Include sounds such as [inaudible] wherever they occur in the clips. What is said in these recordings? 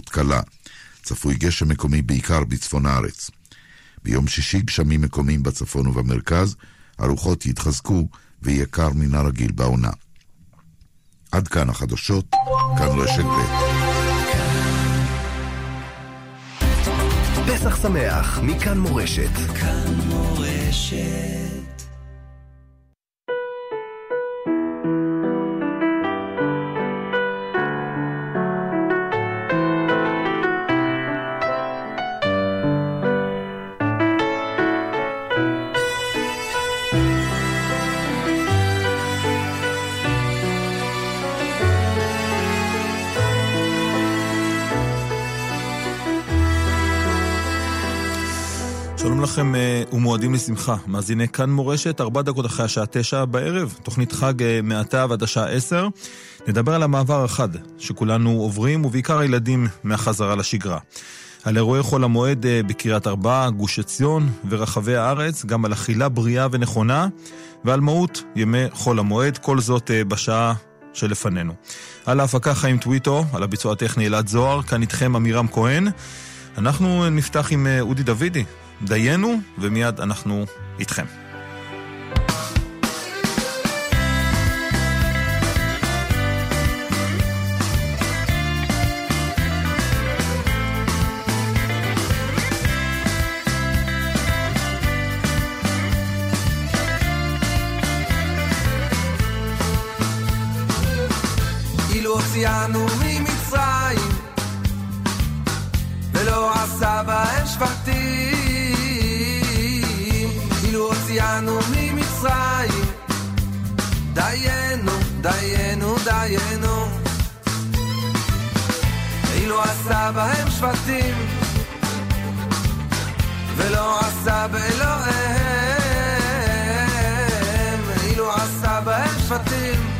התערלות קלה. צפוי גשם מקומי בעיקר בצפון הארץ. ביום שישי גשמים מקומיים בצפון ובמרכז, הרוחות יתחזקו ויהיה קר מן הרגיל בעונה. עד כאן החדשות, כאן רשת ב'. פסח שמח, מכאן מורשת. כאן מורשת. ומועדים לשמחה. מאזיני כאן מורשת, ארבע דקות אחרי השעה תשע בערב, תוכנית חג אה, מעתה ועד השעה עשר. נדבר על המעבר החד שכולנו עוברים, ובעיקר הילדים מהחזרה לשגרה. על אירועי חול המועד אה, בקריית ארבע, גוש עציון ורחבי הארץ, גם על אכילה בריאה ונכונה, ועל מהות ימי חול המועד, כל זאת בשעה שלפנינו. על ההפקה חיים טוויטו, על הביצוע הטכני אלעד זוהר, כאן איתכם עמירם כהן. אנחנו נפתח עם אודי דוידי, דיינו, ומיד אנחנו איתכם. הוציאנו דיינו, דיינו, דיינו אילו עשה בהם שבטים ולא עשה באלוהיהם אילו עשה בהם שבטים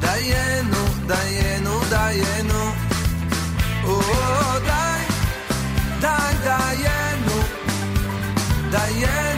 דיינו, דיינו, דיינו. או די, די, דיינו דיינו, דיינו,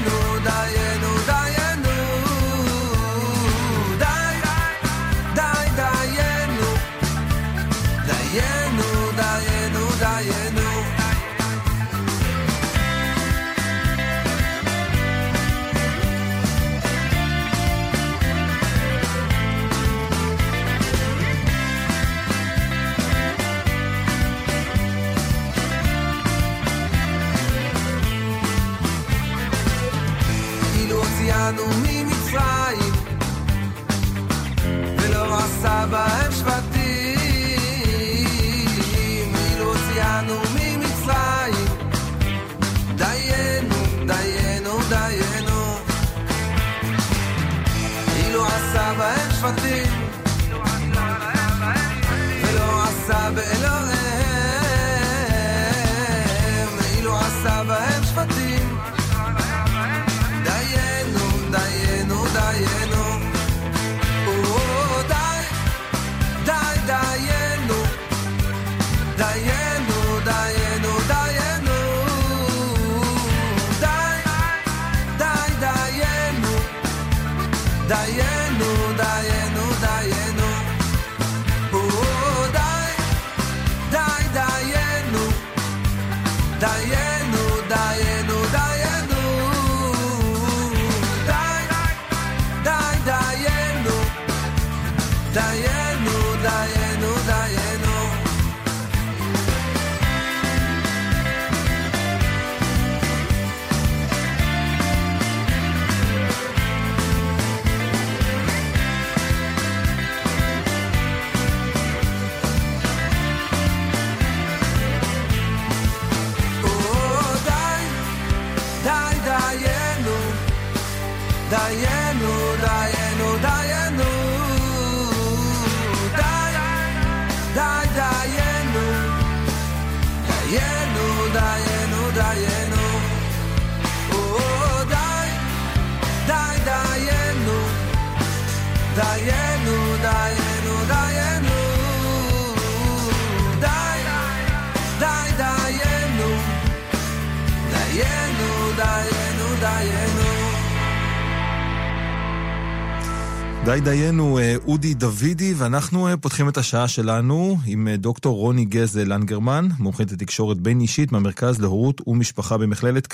דיינו, דיינו, דיינו די דיינו, אה, אודי דוידי, ואנחנו אה, פותחים את השעה שלנו עם אה, דוקטור רוני גזל לנגרמן, מומחית לתקשורת בין אישית מהמרכז להורות ומשפחה במכללת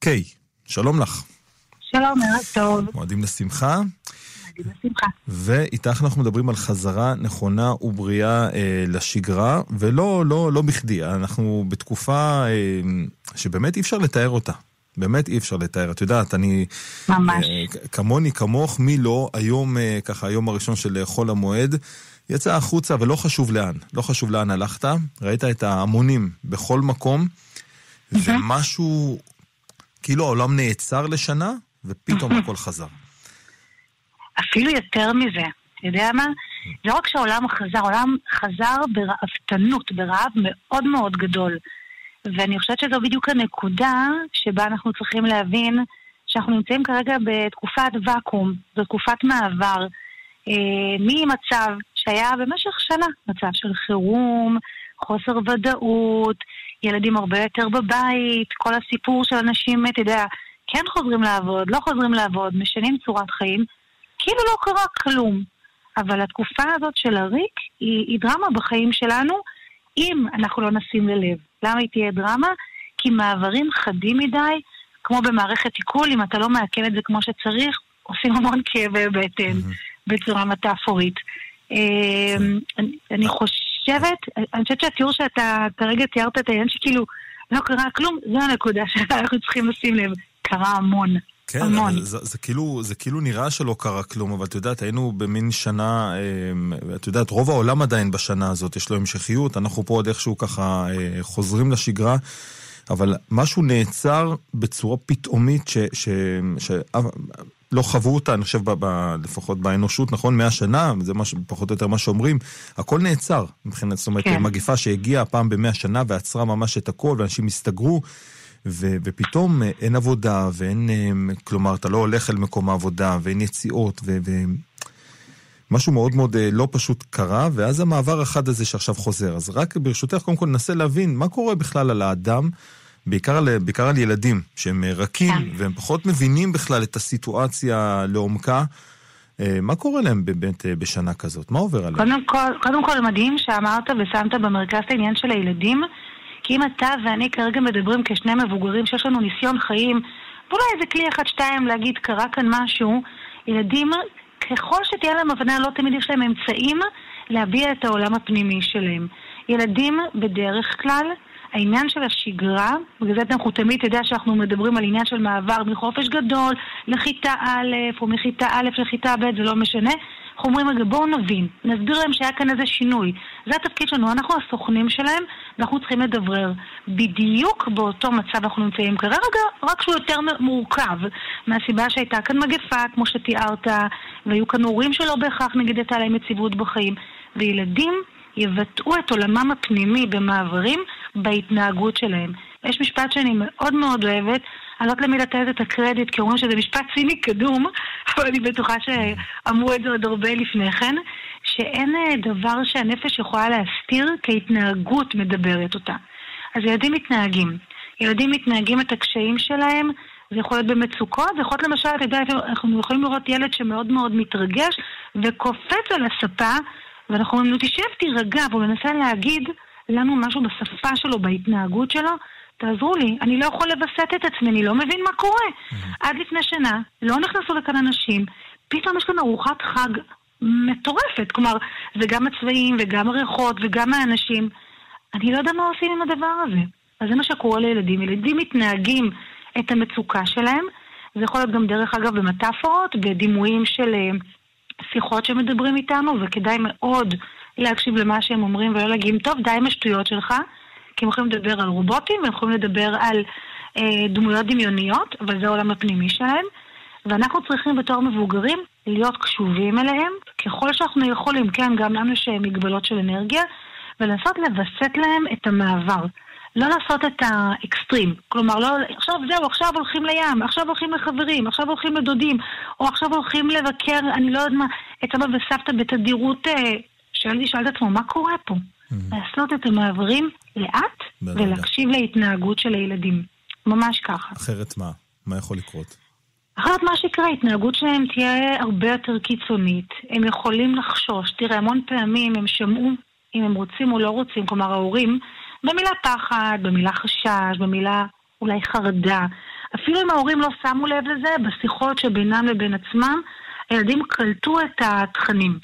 קיי. שלום לך. שלום, ערב טוב. מועדים לשמחה. מועדים לשמחה. ואיתך אנחנו מדברים על חזרה נכונה ובריאה אה, לשגרה, ולא לא, לא בכדי, אנחנו בתקופה אה, שבאמת אי אפשר לתאר אותה. באמת אי אפשר לתאר. את יודעת, אני... ממש. אה, כמוני, כמוך, מי לא, היום, אה, ככה, היום הראשון של חול המועד, יצא החוצה, ולא חשוב לאן. לא חשוב לאן הלכת, ראית את ההמונים בכל מקום, ומשהו, כאילו העולם נעצר לשנה, ופתאום הכל חזר. אפילו יותר מזה. אתה יודע מה? לא רק שהעולם חזר, העולם חזר ברעבתנות, ברעב מאוד מאוד גדול. ואני חושבת שזו בדיוק הנקודה שבה אנחנו צריכים להבין שאנחנו נמצאים כרגע בתקופת ואקום, זו תקופת מעבר. אה, ממצב שהיה במשך שנה, מצב של חירום, חוסר ודאות, ילדים הרבה יותר בבית, כל הסיפור של אנשים, אתה יודע, כן חוזרים לעבוד, לא חוזרים לעבוד, משנים צורת חיים, כאילו לא קרה כלום. אבל התקופה הזאת של הריק היא, היא דרמה בחיים שלנו, אם אנחנו לא נשים ללב. למה היא תהיה דרמה? כי מעברים חדים מדי, כמו במערכת עיכול, אם אתה לא מעכל את זה כמו שצריך, עושים המון כאבי בטן בצורה מטאפורית. אמ, אני חושבת, אני חושבת שהתיאור שאתה כרגע תיארת את העניין שכאילו לא קרה כלום, זו הנקודה שאנחנו צריכים לשים לב. קרה המון. כן, המון. זה, זה, כאילו, זה כאילו נראה שלא קרה כלום, אבל את יודעת, היינו במין שנה, אה, את יודעת, רוב העולם עדיין בשנה הזאת, יש לו המשכיות, אנחנו פה עוד איכשהו ככה אה, חוזרים לשגרה, אבל משהו נעצר בצורה פתאומית ש... ש, ש לא חוו אותה, אני חושב, ב, ב, לפחות באנושות, נכון? מאה שנה, זה מש, פחות או יותר מה שאומרים, הכל נעצר מבחינת, זאת אומרת, כן. מגיפה שהגיעה פעם במאה שנה ועצרה ממש את הכל, ואנשים הסתגרו. ו- ופתאום אה, אין עבודה, ואין, אה, כלומר, אתה לא הולך אל מקום העבודה, ואין יציאות, ו... ו- משהו מאוד מאוד אה, לא פשוט קרה, ואז המעבר החד הזה שעכשיו חוזר. אז רק ברשותך, קודם כל ננסה להבין מה קורה בכלל על האדם, בעיקר על, בעיקר על ילדים, שהם רכים, כן. והם פחות מבינים בכלל את הסיטואציה לעומקה. מה קורה להם באמת בשנה כזאת? מה עובר עליהם? קודם כל, קודם כל מדהים שאמרת ושמת במרכז העניין של הילדים. כי אם אתה ואני כרגע מדברים כשני מבוגרים שיש לנו ניסיון חיים, ואולי איזה כלי אחד, שתיים להגיד קרה כאן משהו, ילדים, ככל שתהיה להם הבנה, לא תמיד יש להם אמצעים להביע את העולם הפנימי שלהם. ילדים בדרך כלל, העניין של השגרה, בגלל זה אנחנו תמיד, אתה יודע שאנחנו מדברים על עניין של מעבר מחופש גדול לכיתה א' או מכיתה א' לכיתה ב', זה לא משנה. אנחנו אומרים, רגע, בואו נבין, נסביר להם שהיה כאן איזה שינוי. זה התפקיד שלנו, אנחנו הסוכנים שלהם, ואנחנו צריכים לדברר. בדיוק באותו מצב אנחנו נמצאים כרגע, רק שהוא יותר מורכב, מהסיבה שהייתה כאן מגפה, כמו שתיארת, והיו כאן הורים שלא בהכרח נגיד הייתה להם יציבות בחיים. וילדים יבטאו את עולמם הפנימי במעברים בהתנהגות שלהם. יש משפט שאני מאוד מאוד אוהבת, אני לא יודעת למי לתת את הקרדיט, כי אומרים שזה משפט ציני קדום, [laughs] אבל אני בטוחה שאמרו את זה עוד הרבה לפני כן, שאין אה, דבר שהנפש יכולה להסתיר כהתנהגות מדברת אותה. אז ילדים מתנהגים. ילדים מתנהגים את הקשיים שלהם, זה יכול להיות במצוקות, זה יכול להיות למשל, אתה יודע, אנחנו יכולים לראות ילד שמאוד מאוד מתרגש וקופץ על הספה, ואנחנו אומרים לו, תשב, תירגע, והוא מנסה להגיד לנו משהו בשפה שלו, בהתנהגות שלו, תעזרו לי, אני לא יכול לווסת את עצמי, אני לא מבין מה קורה. Mm-hmm. עד לפני שנה לא נכנסו לכאן אנשים, פתאום יש כאן ארוחת חג מטורפת. כלומר, זה גם הצבעים וגם הריחות וגם האנשים. אני לא יודע מה עושים עם הדבר הזה. אז זה מה שקורה לילדים. ילדים מתנהגים את המצוקה שלהם. זה יכול להיות גם דרך אגב במטאפורות, בדימויים של אה, שיחות שמדברים איתנו, וכדאי מאוד להקשיב למה שהם אומרים ולא להגיד, טוב, די עם השטויות שלך. כי הם יכולים לדבר על רובוטים, והם יכולים לדבר על אה, דמויות דמיוניות, אבל זה העולם הפנימי שלהם. ואנחנו צריכים בתור מבוגרים להיות קשובים אליהם, ככל שאנחנו יכולים, כן, גם לנו יש מגבלות של אנרגיה, ולנסות לווסת להם את המעבר. לא לעשות את האקסטרים. כלומר, לא, עכשיו זהו, עכשיו הולכים לים, עכשיו הולכים לחברים, עכשיו הולכים לדודים, או עכשיו הולכים לבקר, אני לא יודעת מה, את סבא וסבתא בתדירות, אה, שואל לי, שאל את עצמו, מה קורה פה? Mm-hmm. לעשות את המעברים לאט ולהקשיב להתנהגות של הילדים. ממש ככה. אחרת מה? מה יכול לקרות? אחרת מה שיקרה, ההתנהגות שלהם תהיה הרבה יותר קיצונית. הם יכולים לחשוש. תראה, המון פעמים הם שמעו, אם הם רוצים או לא רוצים, כלומר ההורים, במילה פחד, במילה חשש, במילה אולי חרדה. אפילו אם ההורים לא שמו לב לזה, בשיחות שבינם לבין עצמם, הילדים קלטו את התכנים.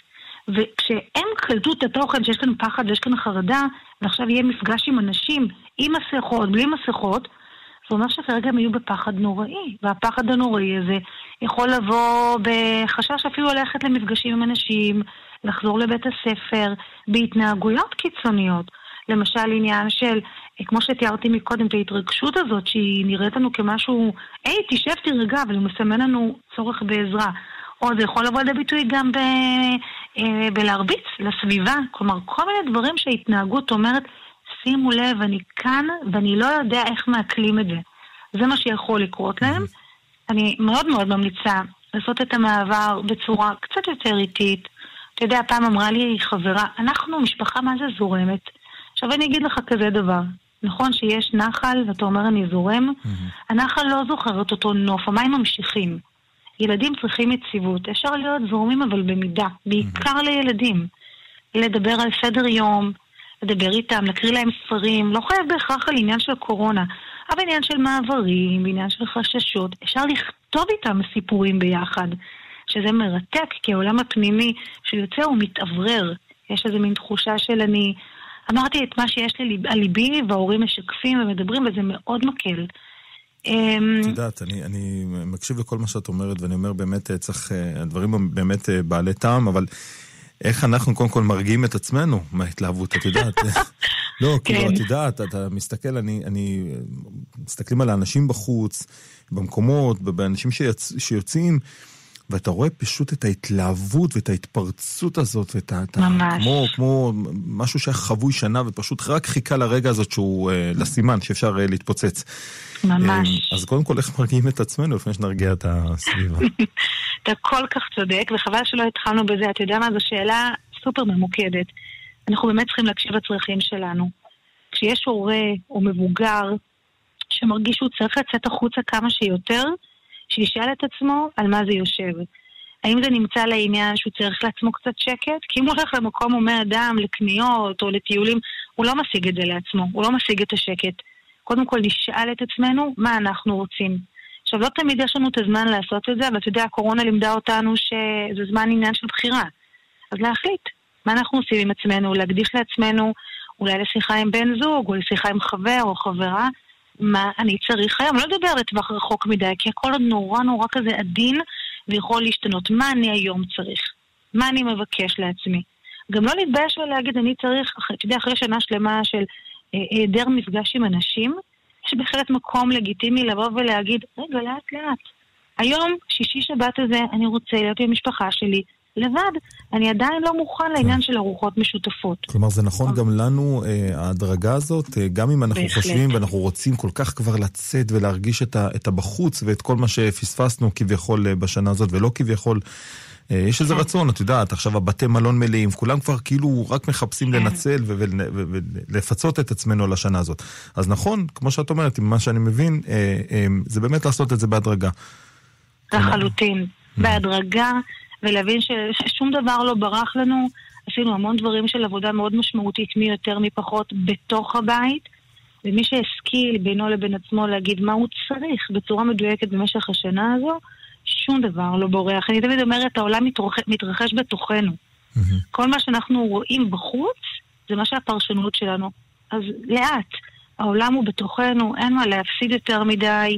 קלטו את התוכן שיש כאן פחד ויש כאן חרדה, ועכשיו יהיה מפגש עם אנשים, עם מסכות, בלי מסכות, זה אומר שכרגע הם יהיו בפחד נוראי. והפחד הנוראי הזה יכול לבוא בחשש אפילו ללכת למפגשים עם אנשים, לחזור לבית הספר, בהתנהגויות קיצוניות. למשל עניין של, כמו שתיארתי מקודם, את ההתרגשות הזאת שהיא נראית לנו כמשהו, היי, תשב, תירגע, אבל הוא מסמן לנו צורך בעזרה. או זה יכול לבוא לידי ביטוי גם אה, בלהרביץ לסביבה. כלומר, כל מיני דברים שההתנהגות אומרת, שימו לב, אני כאן ואני לא יודע איך מעכלים את זה. זה מה שיכול לקרות להם. אני מאוד מאוד ממליצה לעשות את המעבר בצורה קצת יותר איטית. אתה יודע, פעם אמרה לי חברה, אנחנו משפחה מה זה זורמת. עכשיו אני אגיד לך כזה דבר, נכון שיש נחל ואתה אומר אני זורם. הנחל לא זוכר את אותו נוף, המים ממשיכים. ילדים צריכים יציבות. אפשר להיות זורמים אבל במידה, בעיקר mm-hmm. לילדים. לדבר על סדר יום, לדבר איתם, להקריא להם ספרים, לא חייב בהכרח על עניין של קורונה, אבל עניין של מעברים, עניין של חששות. אפשר לכתוב איתם סיפורים ביחד, שזה מרתק, כי העולם הפנימי שיוצא הוא מתאוורר. יש איזה מין תחושה של אני... אמרתי את מה שיש לי על ליבי, וההורים משקפים ומדברים, וזה מאוד מקל. אמ, את יודעת, אני, אני מקשיב לכל מה שאת אומרת, ואני אומר באמת, צריך, אה, הדברים באמת אה, בעלי טעם, אבל איך אנחנו קודם כל מרגיעים את עצמנו מההתלהבות, את יודעת? [laughs] לא, כאילו, כן. את יודעת, אתה מסתכל, אני, אני, מסתכלים על האנשים בחוץ, במקומות, באנשים שיצ, שיוצאים, ואתה רואה פשוט את ההתלהבות ואת ההתפרצות הזאת, ואת ה... ממש. כמו, כמו משהו שהיה חבוי שנה ופשוט רק חיכה לרגע הזאת שהוא, אה, לסימן שאפשר אה, להתפוצץ. ממש. אה, אז קודם כל, איך מרגיעים את עצמנו לפני שנרגיע את הסביבה? [laughs] אתה כל כך צודק, וחבל שלא התחלנו בזה. אתה יודע מה, זו שאלה סופר ממוקדת. אנחנו באמת צריכים להקשיב לצרכים שלנו. כשיש הורה או מבוגר שמרגיש שהוא צריך לצאת החוצה כמה שיותר, שישאל את עצמו על מה זה יושב. האם זה נמצא לעניין שהוא צריך לעצמו קצת שקט? כי אם הוא הולך למקום הומה אדם, לקניות או לטיולים, הוא לא משיג את זה לעצמו, הוא לא משיג את השקט. קודם כל נשאל את עצמנו מה אנחנו רוצים. עכשיו, לא תמיד יש לנו את הזמן לעשות את זה, אבל אתה יודע, הקורונה לימדה אותנו שזה זמן עניין של בחירה. אז להחליט מה אנחנו עושים עם עצמנו, להקדיש לעצמנו אולי לשיחה עם בן זוג, או לשיחה עם חבר או חברה, מה אני צריך היום. לא לדבר לטווח רחוק מדי, כי הכל עוד נורא נורא כזה עדין ויכול להשתנות. מה אני היום צריך? מה אני מבקש לעצמי? גם לא להתבייש ולהגיד, אני צריך, אתה יודע, אחרי שנה שלמה של אה, היעדר מפגש עם אנשים, יש בהחלט מקום לגיטימי לבוא ולהגיד, רגע, לאט לאט. היום, שישי שבת הזה, אני רוצה להיות עם המשפחה שלי, לבד. אני עדיין לא מוכן לעניין של ארוחות משותפות. כלומר, זה נכון גם לנו, אה, ההדרגה הזאת, אה, גם אם אנחנו חושבים ואנחנו רוצים כל כך כבר לצאת ולהרגיש את הבחוץ ואת כל מה שפספסנו כביכול אה, בשנה הזאת, ולא כביכול... יש איזה כן. רצון, את יודעת, עכשיו הבתי מלון מלאים, כולם כבר כאילו רק מחפשים כן. לנצל ולפצות את עצמנו על השנה הזאת. אז נכון, כמו שאת אומרת, עם מה שאני מבין, זה באמת לעשות את זה בהדרגה. לחלוטין, בהדרגה. ולהבין ששום דבר לא ברח לנו. עשינו המון דברים של עבודה מאוד משמעותית, מי יותר מי פחות, בתוך הבית. ומי שהשכיל בינו לבין עצמו להגיד מה הוא צריך בצורה מדויקת במשך השנה הזו, שום דבר לא בורח. אני תמיד אומרת, העולם מתרחש, מתרחש בתוכנו. Mm-hmm. כל מה שאנחנו רואים בחוץ, זה מה שהפרשנות שלנו. אז לאט, העולם הוא בתוכנו, אין מה להפסיד יותר מדי,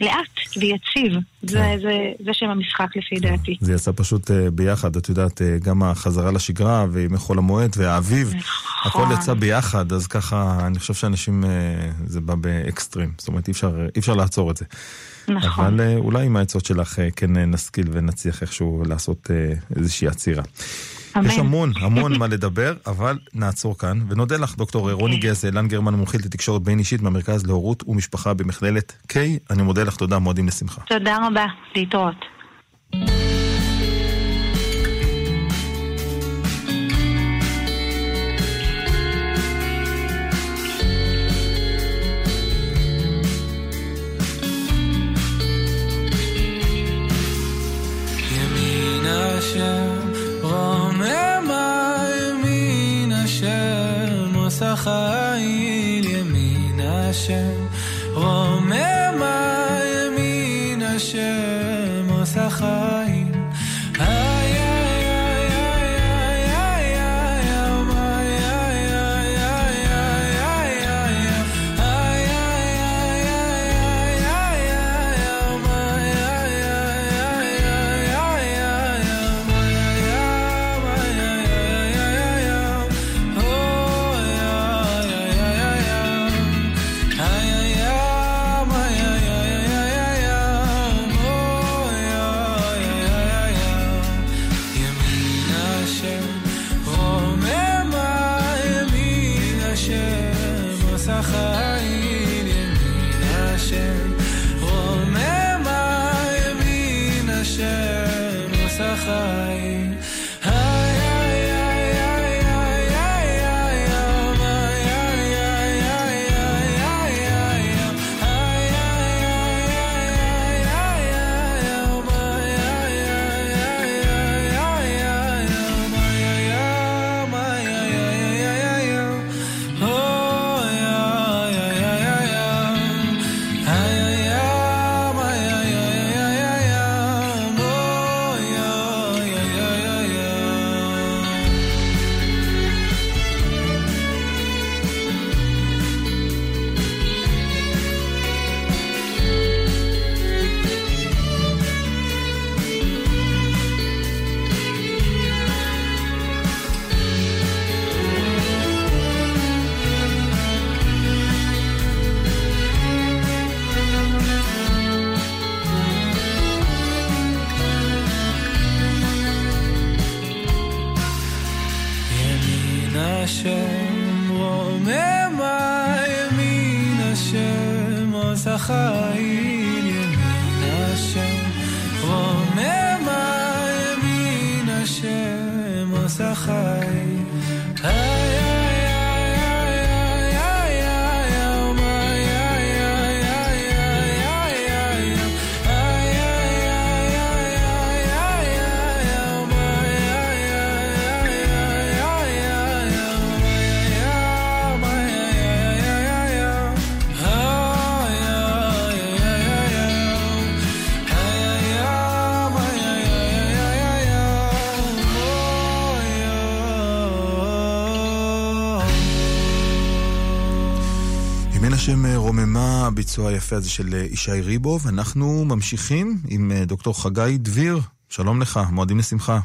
לאט ויציב. זה, כן. זה, זה שם המשחק לפי. דעתי. זה יצא פשוט אה, ביחד, את יודעת, אה, גם החזרה לשגרה וימי חול המועד והאביב, נכון. הכל יצא ביחד, אז ככה, אני חושב שאנשים, זה בא באקסטרים. זאת אומרת, אי אפשר, אי אפשר לעצור את זה. נכון. אבל אולי עם העצות שלך כן נשכיל ונצליח איכשהו לעשות איזושהי עצירה. אמן. יש המון המון מה לדבר, אבל נעצור כאן, ונודה לך, דוקטור רוני אוקיי. גז, אילן גרמן, מומחית לתקשורת בין אישית מהמרכז להורות ומשפחה במכללת K. אני מודה לך, תודה, מועדים לשמחה. תודה רבה, להתראות. עושה חיל ימין השם רוממה ימין השם עושה חיל הביצוע היפה הזה של אה, ישי ריבוב. אנחנו ממשיכים עם אה, דוקטור חגי דביר. שלום לך, מועדים לשמחה.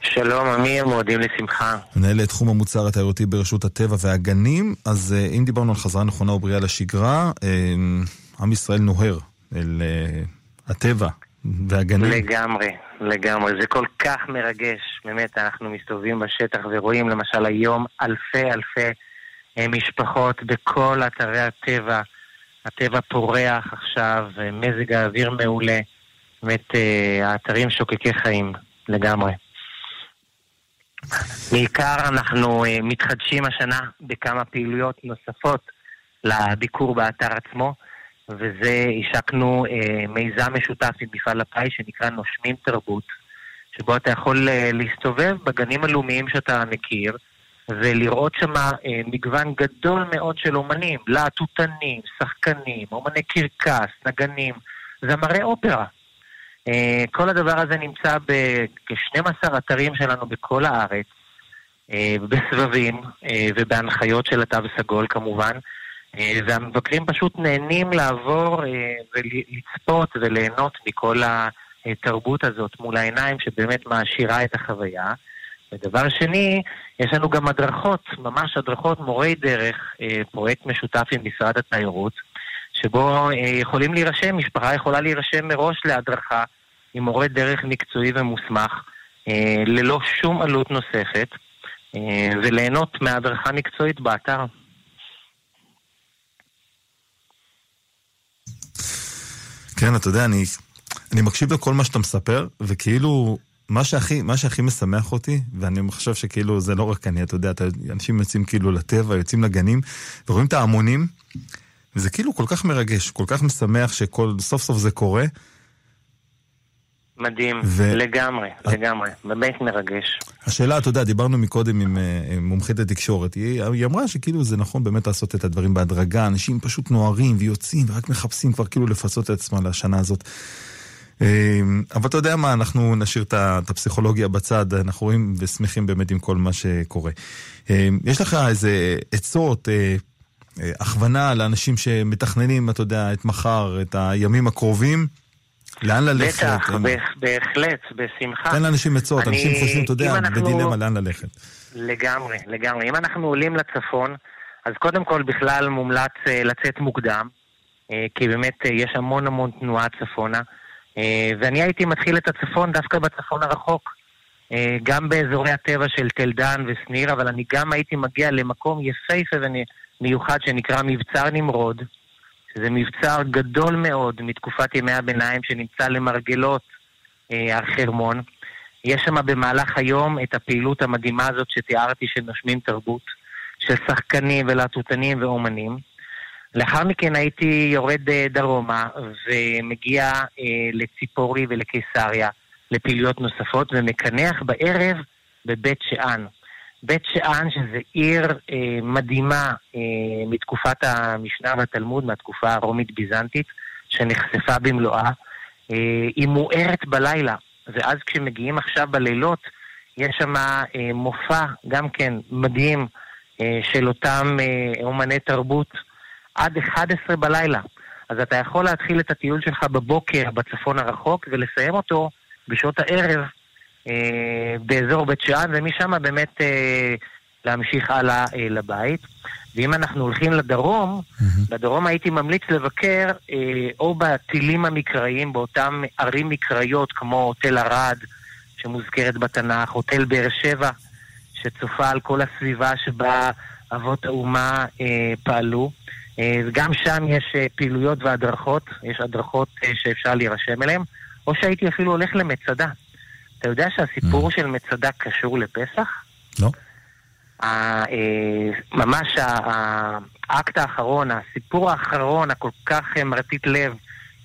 שלום, עמי, מועדים לשמחה. מנהל תחום המוצר התיירותי ברשות הטבע והגנים. אז אה, אם דיברנו על חזרה נכונה ובריאה לשגרה, עם ישראל נוהר אל הטבע והגנים. לגמרי, לגמרי. זה כל כך מרגש. באמת, אנחנו מסתובבים בשטח ורואים למשל היום אלפי אלפי משפחות בכל אתרי הטבע. הטבע פורח עכשיו, מזג האוויר מעולה. באמת, אה, האתרים שוקקי חיים, לגמרי. בעיקר אנחנו אה, מתחדשים השנה בכמה פעילויות נוספות לביקור באתר עצמו, וזה השקנו אה, מיזם משותף עם מפעל הפיס שנקרא נושמים תרבות, שבו אתה יכול להסתובב בגנים הלאומיים שאתה מכיר, ולראות שם אה, מגוון גדול מאוד של אומנים, להטוטנים, שחקנים, אומני קרקס, נגנים, זמרי אופרה. אה, כל הדבר הזה נמצא בכ-12 אתרים שלנו בכל הארץ, אה, בסבבים ובהנחיות של התו הסגול כמובן, והמבקרים פשוט נהנים לעבור ולצפות וליהנות מכל התרבות הזאת מול העיניים שבאמת מעשירה את החוויה. ודבר שני, יש לנו גם הדרכות, ממש הדרכות מורי דרך, אה, פרויקט משותף עם משרד התיירות, שבו אה, יכולים להירשם, משפחה יכולה להירשם מראש להדרכה עם מורה דרך מקצועי ומוסמך, אה, ללא שום עלות נוספת, אה, וליהנות מהדרכה מקצועית באתר. כן, אתה יודע, אני, אני מקשיב לכל מה שאתה מספר, וכאילו, מה שהכי, מה שהכי משמח אותי, ואני חושב שכאילו זה לא רק אני, אתה יודע, אתה, אנשים יוצאים כאילו לטבע, יוצאים לגנים, ורואים את ההמונים, וזה כאילו כל כך מרגש, כל כך משמח שכל, סוף סוף זה קורה. מדהים, ו- לגמרי, לגמרי, באמת מרגש. השאלה, אתה יודע, דיברנו מקודם עם אה, עם מומחית לתקשורת, היא, היא אמרה שכאילו זה נכון באמת לעשות את הדברים בהדרגה, אנשים פשוט נוהרים ויוצאים ורק מחפשים כבר כאילו לפצות את עצמם לשנה הזאת. אה, אבל אתה יודע מה, אנחנו נשאיר את הפסיכולוגיה בצד, אנחנו רואים ושמחים באמת עם כל מה שקורה. אה, יש לך איזה עצות, אה, אה, הכוונה לאנשים שמתכננים, אתה יודע, את מחר, את הימים הקרובים? לאן ללכת? בטח, הם- בהח- בהחלט, בשמחה. תן לאנשים עצות, אני- אנשים חושבים, אתה יודע, אנחנו- בדילמה לאן ללכת. לגמרי, לגמרי. אם אנחנו עולים לצפון, אז קודם כל בכלל מומלץ אה, לצאת מוקדם, אה, כי באמת אה, יש המון המון תנועה צפונה. אה, ואני הייתי מתחיל את הצפון דווקא בצפון הרחוק. אה, גם באזורי הטבע של תל דן ושניר, אבל אני גם הייתי מגיע למקום יפהפה ומיוחד שנקרא מבצר נמרוד, שזה מבצר גדול מאוד מתקופת ימי הביניים שנמצא למרגלות אה, הר חרמון. יש שם במהלך היום את הפעילות המדהימה הזאת שתיארתי של נושמים תרבות, של שחקנים ולהטוטנים ואומנים. לאחר מכן הייתי יורד אה, דרומה ומגיע אה, לציפורי ולקיסריה לפעילויות נוספות ומקנח בערב בבית שאן. בית שאן שזה עיר אה, מדהימה אה, מתקופת המשנה והתלמוד, מהתקופה הרומית-ביזנטית, שנחשפה במלואה. אה, היא מוארת בלילה, ואז כשמגיעים עכשיו בלילות, יש שם אה, מופע גם כן מדהים אה, של אותם אה, אומני תרבות עד 11 בלילה. אז אתה יכול להתחיל את הטיול שלך בבוקר בצפון הרחוק ולסיים אותו בשעות הערב אה, באזור בית שאן, ומשם באמת אה, להמשיך הלאה אה, לבית. ואם אנחנו הולכים לדרום, בדרום הייתי ממליץ לבקר אה, או בטילים המקראיים, באותם ערים מקראיות כמו תל ערד, שמוזכרת בתנ"ך, או תל באר שבע, שצופה על כל הסביבה שבה אבות האומה אה, פעלו. אה, גם שם יש אה, פעילויות והדרכות, יש הדרכות אה, שאפשר להירשם אליהן, או שהייתי אפילו הולך למצדה. אתה יודע שהסיפור של מצדה קשור לפסח? לא? אה, ממש האקט האחרון, הסיפור האחרון הכל כך אה, מרטיט לב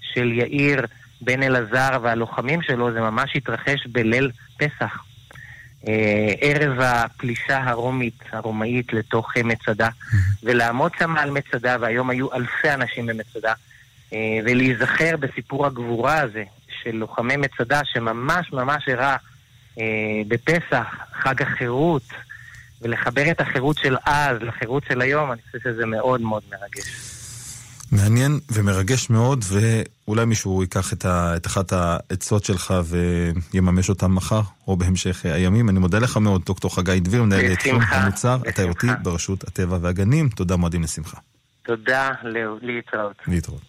של יאיר בן אלעזר והלוחמים שלו, זה ממש התרחש בליל פסח. אה, ערב הפלישה הרומית, הרומאית, לתוך אה, מצדה, ולעמוד שם על מצדה, והיום היו אלפי אנשים במצדה, אה, ולהיזכר בסיפור הגבורה הזה של לוחמי מצדה, שממש ממש אירע אה, בפסח, חג החירות, ולחבר את החירות של אז לחירות של היום, אני חושב שזה מאוד מאוד מרגש. מעניין ומרגש מאוד, ואולי מישהו ייקח את, ה, את אחת העצות שלך ויממש אותן מחר, או בהמשך הימים. אני מודה לך מאוד, דוקטור חגי דביר, מנהל תחום בשמחה, המוצר. התיירותי ברשות הטבע והגנים. תודה, מועדים לשמחה. תודה, להתראות. להתראות.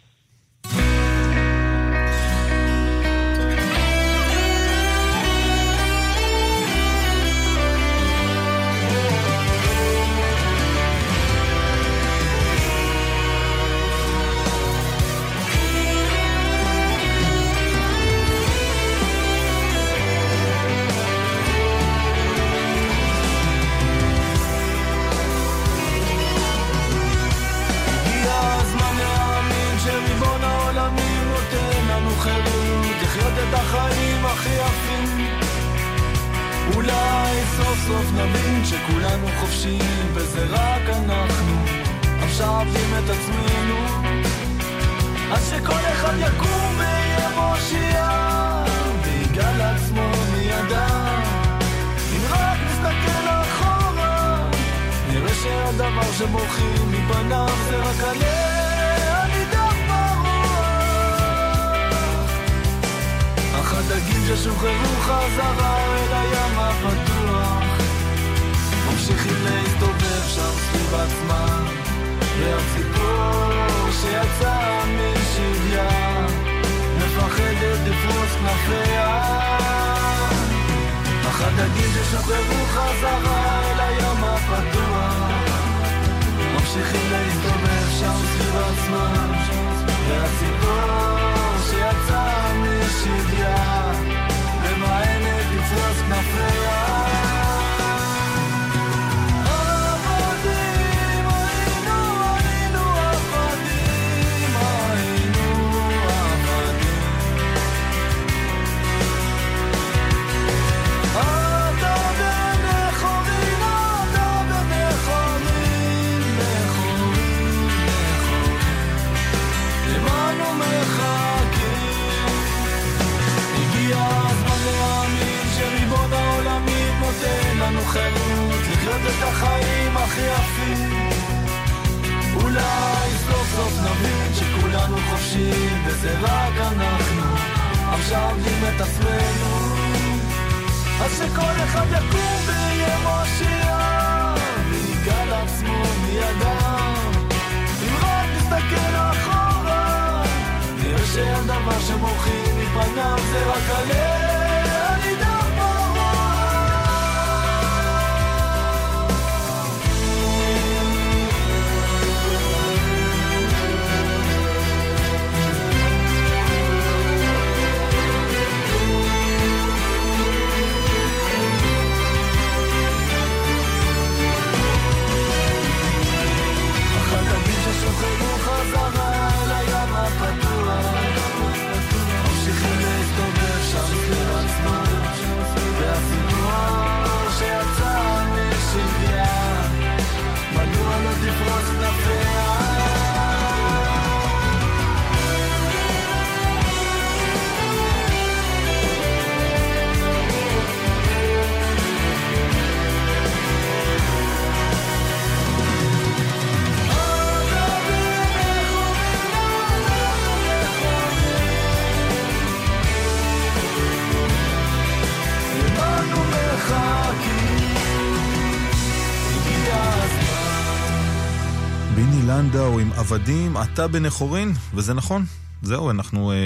לנדאו עם עבדים, אתה בני חורין, וזה נכון. זהו, אנחנו אה,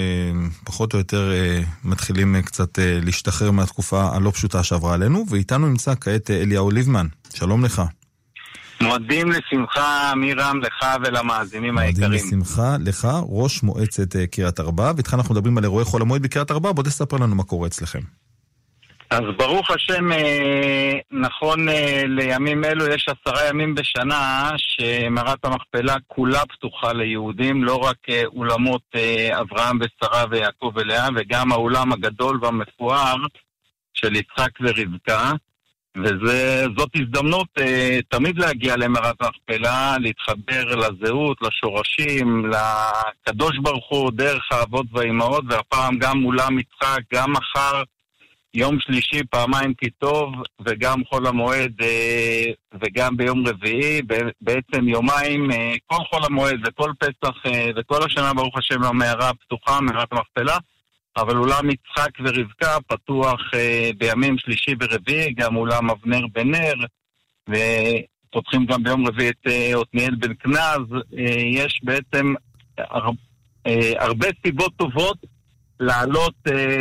פחות או יותר אה, מתחילים אה, קצת אה, להשתחרר מהתקופה הלא פשוטה שעברה עלינו, ואיתנו נמצא כעת אה, אליהו ליבמן. שלום לך. מועדים לשמחה, מירם, לך ולמאזינים היקרים. מועדים לשמחה, לך, ראש מועצת אה, קריית ארבע, ואיתך אנחנו מדברים על אירועי חול המועד בקריית ארבע, בוא תספר לנו מה קורה אצלכם. אז ברוך השם, אה, נכון אה, לימים אלו, יש עשרה ימים בשנה שמערת המכפלה כולה פתוחה ליהודים, לא רק אה, אולמות אברהם ושרה ויעקב ולאה, וגם האולם הגדול והמפואר של יצחק ורבקה. וזאת הזדמנות תמיד להגיע למערת המכפלה, להתחבר לזהות, לשורשים, לקדוש ברוך הוא, דרך האבות והאימהות, והפעם גם אולם יצחק, גם מחר. יום שלישי פעמיים כי טוב, וגם חול המועד אה, וגם ביום רביעי, בעצם יומיים, אה, כל חול המועד וכל פסח אה, וכל השנה, ברוך השם, המערה פתוחה, מערת המכפלה, אבל אולם יצחק ורבקה פתוח בימים שלישי ורביעי, גם אולם אבנר בנר, ופותחים גם ביום רביעי את עתניאל בן כנז. יש בעצם הרבה סיבות טובות לעלות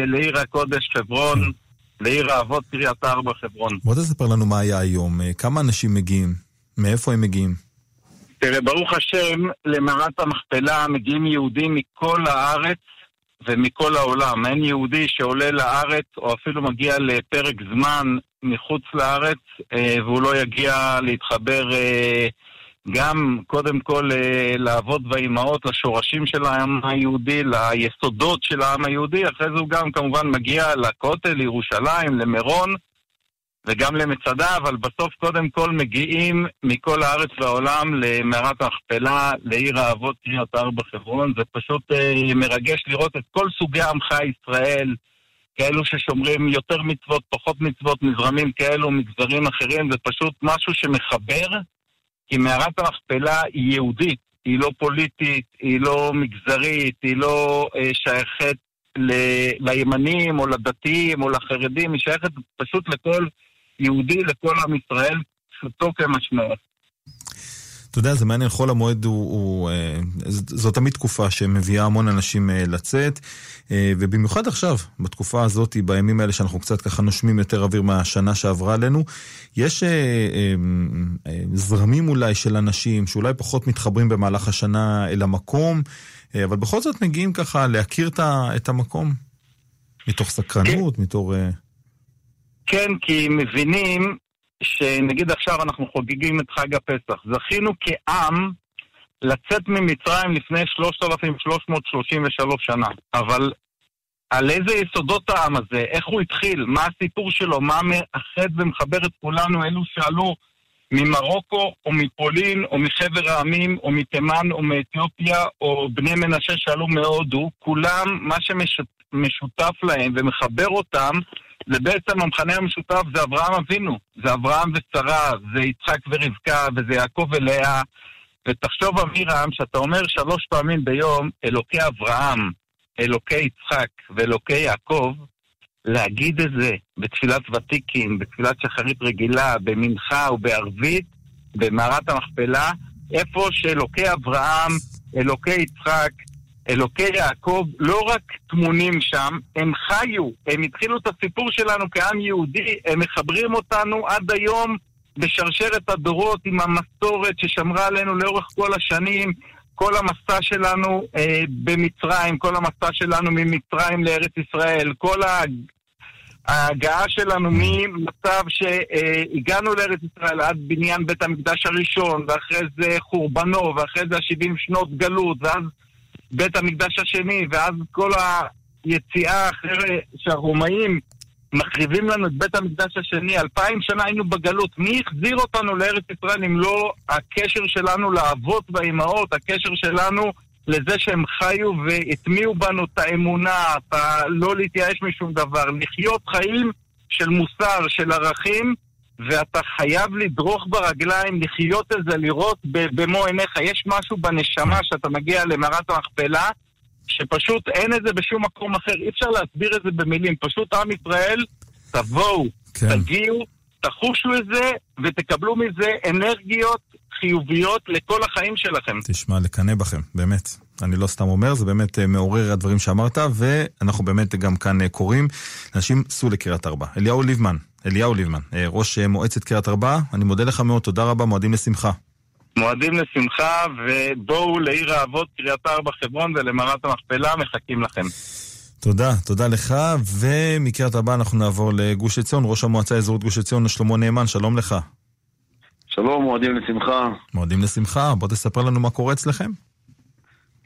לעיר הקודש חברון. לעיר האבות קריית ארבע חברון. בוא תספר לנו מה היה היום, אה, כמה אנשים מגיעים, מאיפה הם מגיעים? תראה, ברוך השם, למערת המכפלה מגיעים יהודים מכל הארץ ומכל העולם. אין יהודי שעולה לארץ או אפילו מגיע לפרק זמן מחוץ לארץ אה, והוא לא יגיע להתחבר אה, גם קודם כל אה, לאבות והאימהות, לשורשים של העם היהודי, ליסודות של העם היהודי, אחרי זה הוא גם כמובן מגיע לכותל, לירושלים, למירון וגם למצדה, אבל בסוף קודם כל מגיעים מכל הארץ והעולם למערת המכפלה, לעיר האבות קריית ארבע חברון. זה פשוט אה, מרגש לראות את כל סוגי עמך ישראל. כאלו ששומרים יותר מצוות, פחות מצוות, מזרמים כאלו, מגזרים אחרים, זה פשוט משהו שמחבר כי מערת המכפלה היא יהודית, היא לא פוליטית, היא לא מגזרית, היא לא אה, שייכת ל, לימנים או לדתיים או לחרדים, היא שייכת פשוט לכל יהודי, לכל עם ישראל, פשוטו כמשמעות. אתה יודע, זה מעניין, חול המועד הוא, הוא... אה, זו תמיד תקופה שמביאה המון אנשים אה, לצאת, אה, ובמיוחד עכשיו, בתקופה הזאת, בימים האלה שאנחנו קצת ככה נושמים יותר אוויר מהשנה שעברה עלינו, יש זרמים אולי של אנשים שאולי פחות מתחברים במהלך השנה אל המקום, אבל בכל זאת מגיעים ככה להכיר את המקום, מתוך סקרנות, כן. מתוך... כן, כי מבינים שנגיד עכשיו אנחנו חוגגים את חג הפסח. זכינו כעם לצאת ממצרים לפני 3,333 שנה, אבל על איזה יסודות העם הזה, איך הוא התחיל, מה הסיפור שלו, מה מאחד ומחבר את כולנו, אלו שעלו ממרוקו או מפולין או מחבר העמים או מתימן או מאתיופיה או בני מנשה שעלו מהודו, כולם, מה שמשותף להם ומחבר אותם זה בעצם המכנה המשותף זה אברהם אבינו, זה אברהם ושרה, זה יצחק ורבקה, וזה יעקב ולאה. ותחשוב, אמירם, שאתה אומר שלוש פעמים ביום, אלוקי אברהם, אלוקי יצחק ואלוקי יעקב, להגיד את זה בתפילת ותיקים, בתפילת שחרית רגילה, במנחה ובערבית, במערת המכפלה, איפה שאלוקי אברהם, אלוקי יצחק, אלוקי יעקב לא רק טמונים שם, הם חיו, הם התחילו את הסיפור שלנו כעם יהודי, הם מחברים אותנו עד היום בשרשרת הדורות עם המסורת ששמרה עלינו לאורך כל השנים, כל המסע שלנו אה, במצרים, כל המסע שלנו ממצרים לארץ ישראל, כל ההגעה שלנו ממצב שהגענו לארץ ישראל עד בניין בית המקדש הראשון, ואחרי זה חורבנו, ואחרי זה ה-70 שנות גלות, ואז בית המקדש השני, ואז כל היציאה אחרי שהרומאים מחריבים לנו את בית המקדש השני, אלפיים שנה היינו בגלות. מי החזיר אותנו לארץ ישראל אם לא הקשר שלנו לאבות והאימהות, הקשר שלנו לזה שהם חיו והטמיעו בנו את האמונה, את ה... לא להתייאש משום דבר, לחיות חיים של מוסר, של ערכים, ואתה חייב לדרוך ברגליים, לחיות את זה, לראות במו עיניך. יש משהו בנשמה שאתה מגיע למערת המכפלה, שפשוט אין את זה בשום מקום אחר. אי אפשר להסביר את זה במילים. פשוט עם ישראל, תבואו, כן. תגיעו, תחושו את זה, ותקבלו מזה אנרגיות חיוביות לכל החיים שלכם. תשמע, לקנא בכם, באמת. אני לא סתם אומר, זה באמת אה, מעורר הדברים שאמרת, ואנחנו באמת גם כאן אה, קוראים. אנשים, סעו לקריית ארבע. אליהו ליבמן, אליהו ליבמן, אה, ראש מועצת קריית ארבע, אני מודה לך מאוד, תודה רבה, מועדים לשמחה. מועדים לשמחה, ובואו לעיר האבות קריית ארבע חברון ולמערת המכפלה, מחכים לכם. תודה, תודה לך, ומקריית ארבע אנחנו נעבור לגוש עציון, ראש המועצה האזורית גוש עציון, שלמה נאמן, שלום לך. שלום, מועדים לשמחה. מועדים לשמחה, בוא תספר לנו מה קורה אצלכם.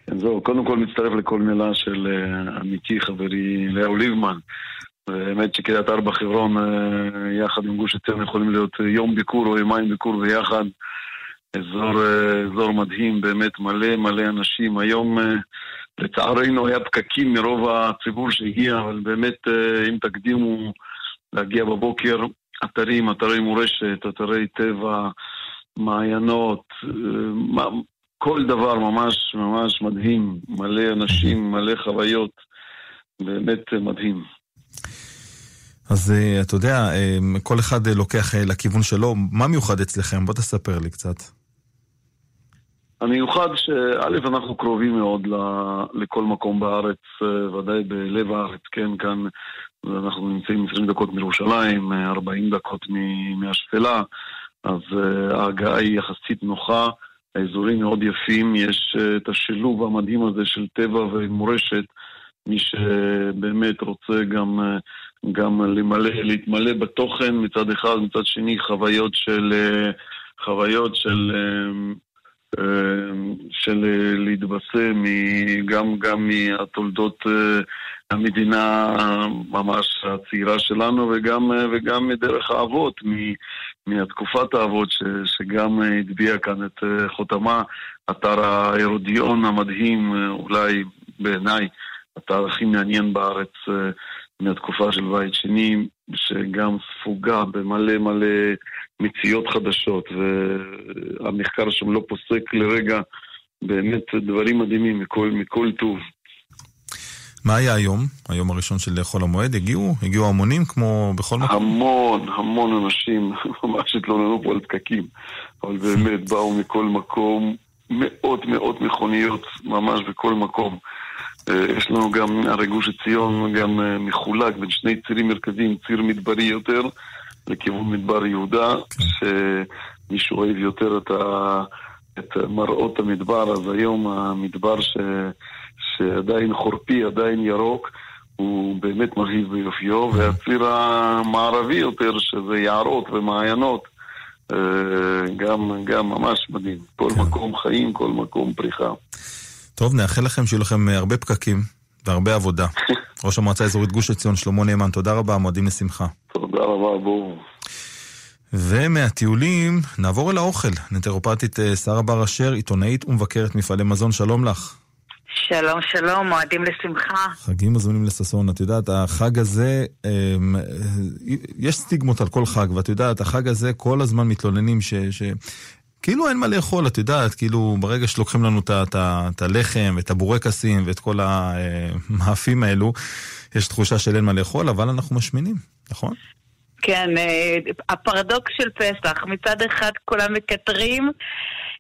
כן, זהו, קודם כל מצטרף לכל מילה של uh, עמיתי, חברי לאו ליבמן. האמת שקריית ארבע חברון uh, יחד עם גוש עציון יכולים להיות יום ביקור או יומיים ביקור ביחד. אזור, uh, אזור מדהים, באמת מלא מלא אנשים. היום לצערנו היה פקקים מרוב הציבור שהגיע, אבל באמת אם תקדימו להגיע בבוקר, אתרים, אתרי מורשת, אתרי טבע, מעיינות, כל דבר ממש ממש מדהים, מלא אנשים, מלא חוויות, באמת מדהים. אז אה, אתה יודע, אה, כל אחד אה, לוקח לכיוון שלו. מה מיוחד אצלכם? בוא תספר לי קצת. המיוחד שא', אנחנו קרובים מאוד לכל מקום בארץ, ודאי בלב הארץ, כן, כאן אנחנו נמצאים 20 דקות מירושלים, 40 דקות מהשפלה, אז ההגעה היא יחסית נוחה. האזורים מאוד יפים, יש את השילוב המדהים הזה של טבע ומורשת. מי שבאמת רוצה גם, גם למלא, להתמלא בתוכן מצד אחד, מצד שני חוויות של, אה, חוויות של, של להתבשם גם, גם מהתולדות המדינה ממש הצעירה שלנו וגם, וגם מדרך האבות, מהתקופת האבות ש, שגם הטביע כאן את חותמה, אתר ההרודיון המדהים, אולי בעיניי אתר הכי מעניין בארץ מהתקופה של בית שני, שגם ספוגה במלא מלא מציאות חדשות, והמחקר שם לא פוסק לרגע, באמת דברים מדהימים מכל, מכל טוב. מה היה היום, היום הראשון של חול המועד? הגיעו? הגיעו המונים כמו בכל מקום? המון, המון אנשים [laughs] ממש התלוננו פה על פקקים. אבל באמת באו מכל מקום, מאות מאות מכוניות ממש בכל מקום. אה, יש לנו גם, הרי גוש עציון גם אה, מחולק בין שני צירים מרכזיים, ציר מדברי יותר לכיוון מדבר יהודה, כן. שמי שאוהב יותר את, ה, את מראות המדבר, אז היום המדבר ש... שעדיין חורפי, עדיין ירוק, הוא באמת מרהיב ביופיו, mm-hmm. והציר המערבי יותר, שזה יערות ומעיינות, אה, גם, גם ממש מדהים. כל כן. מקום חיים, כל מקום פריחה. טוב, נאחל לכם שיהיו לכם הרבה פקקים והרבה עבודה. [laughs] ראש המועצה האזורית גוש עציון, שלמה נאמן, תודה רבה, מועדים לשמחה. תודה רבה, בואו. ומהטיולים נעבור אל האוכל. נטרופטית אה, שרה בר אשר, עיתונאית ומבקרת מפעלי מזון, שלום לך. שלום, שלום, מועדים לשמחה. חגים מזמינים לששון. את יודעת, החג הזה, אמ, יש סטיגמות על כל חג, ואת יודעת, החג הזה כל הזמן מתלוננים ש... כאילו אין מה לאכול, את יודעת, כאילו ברגע שלוקחים לנו את הלחם ואת הבורקסים ואת כל המאפים האלו, יש תחושה של אין מה לאכול, אבל אנחנו משמינים, נכון? כן, אה, הפרדוקס של פסח, מצד אחד כולם מקטרים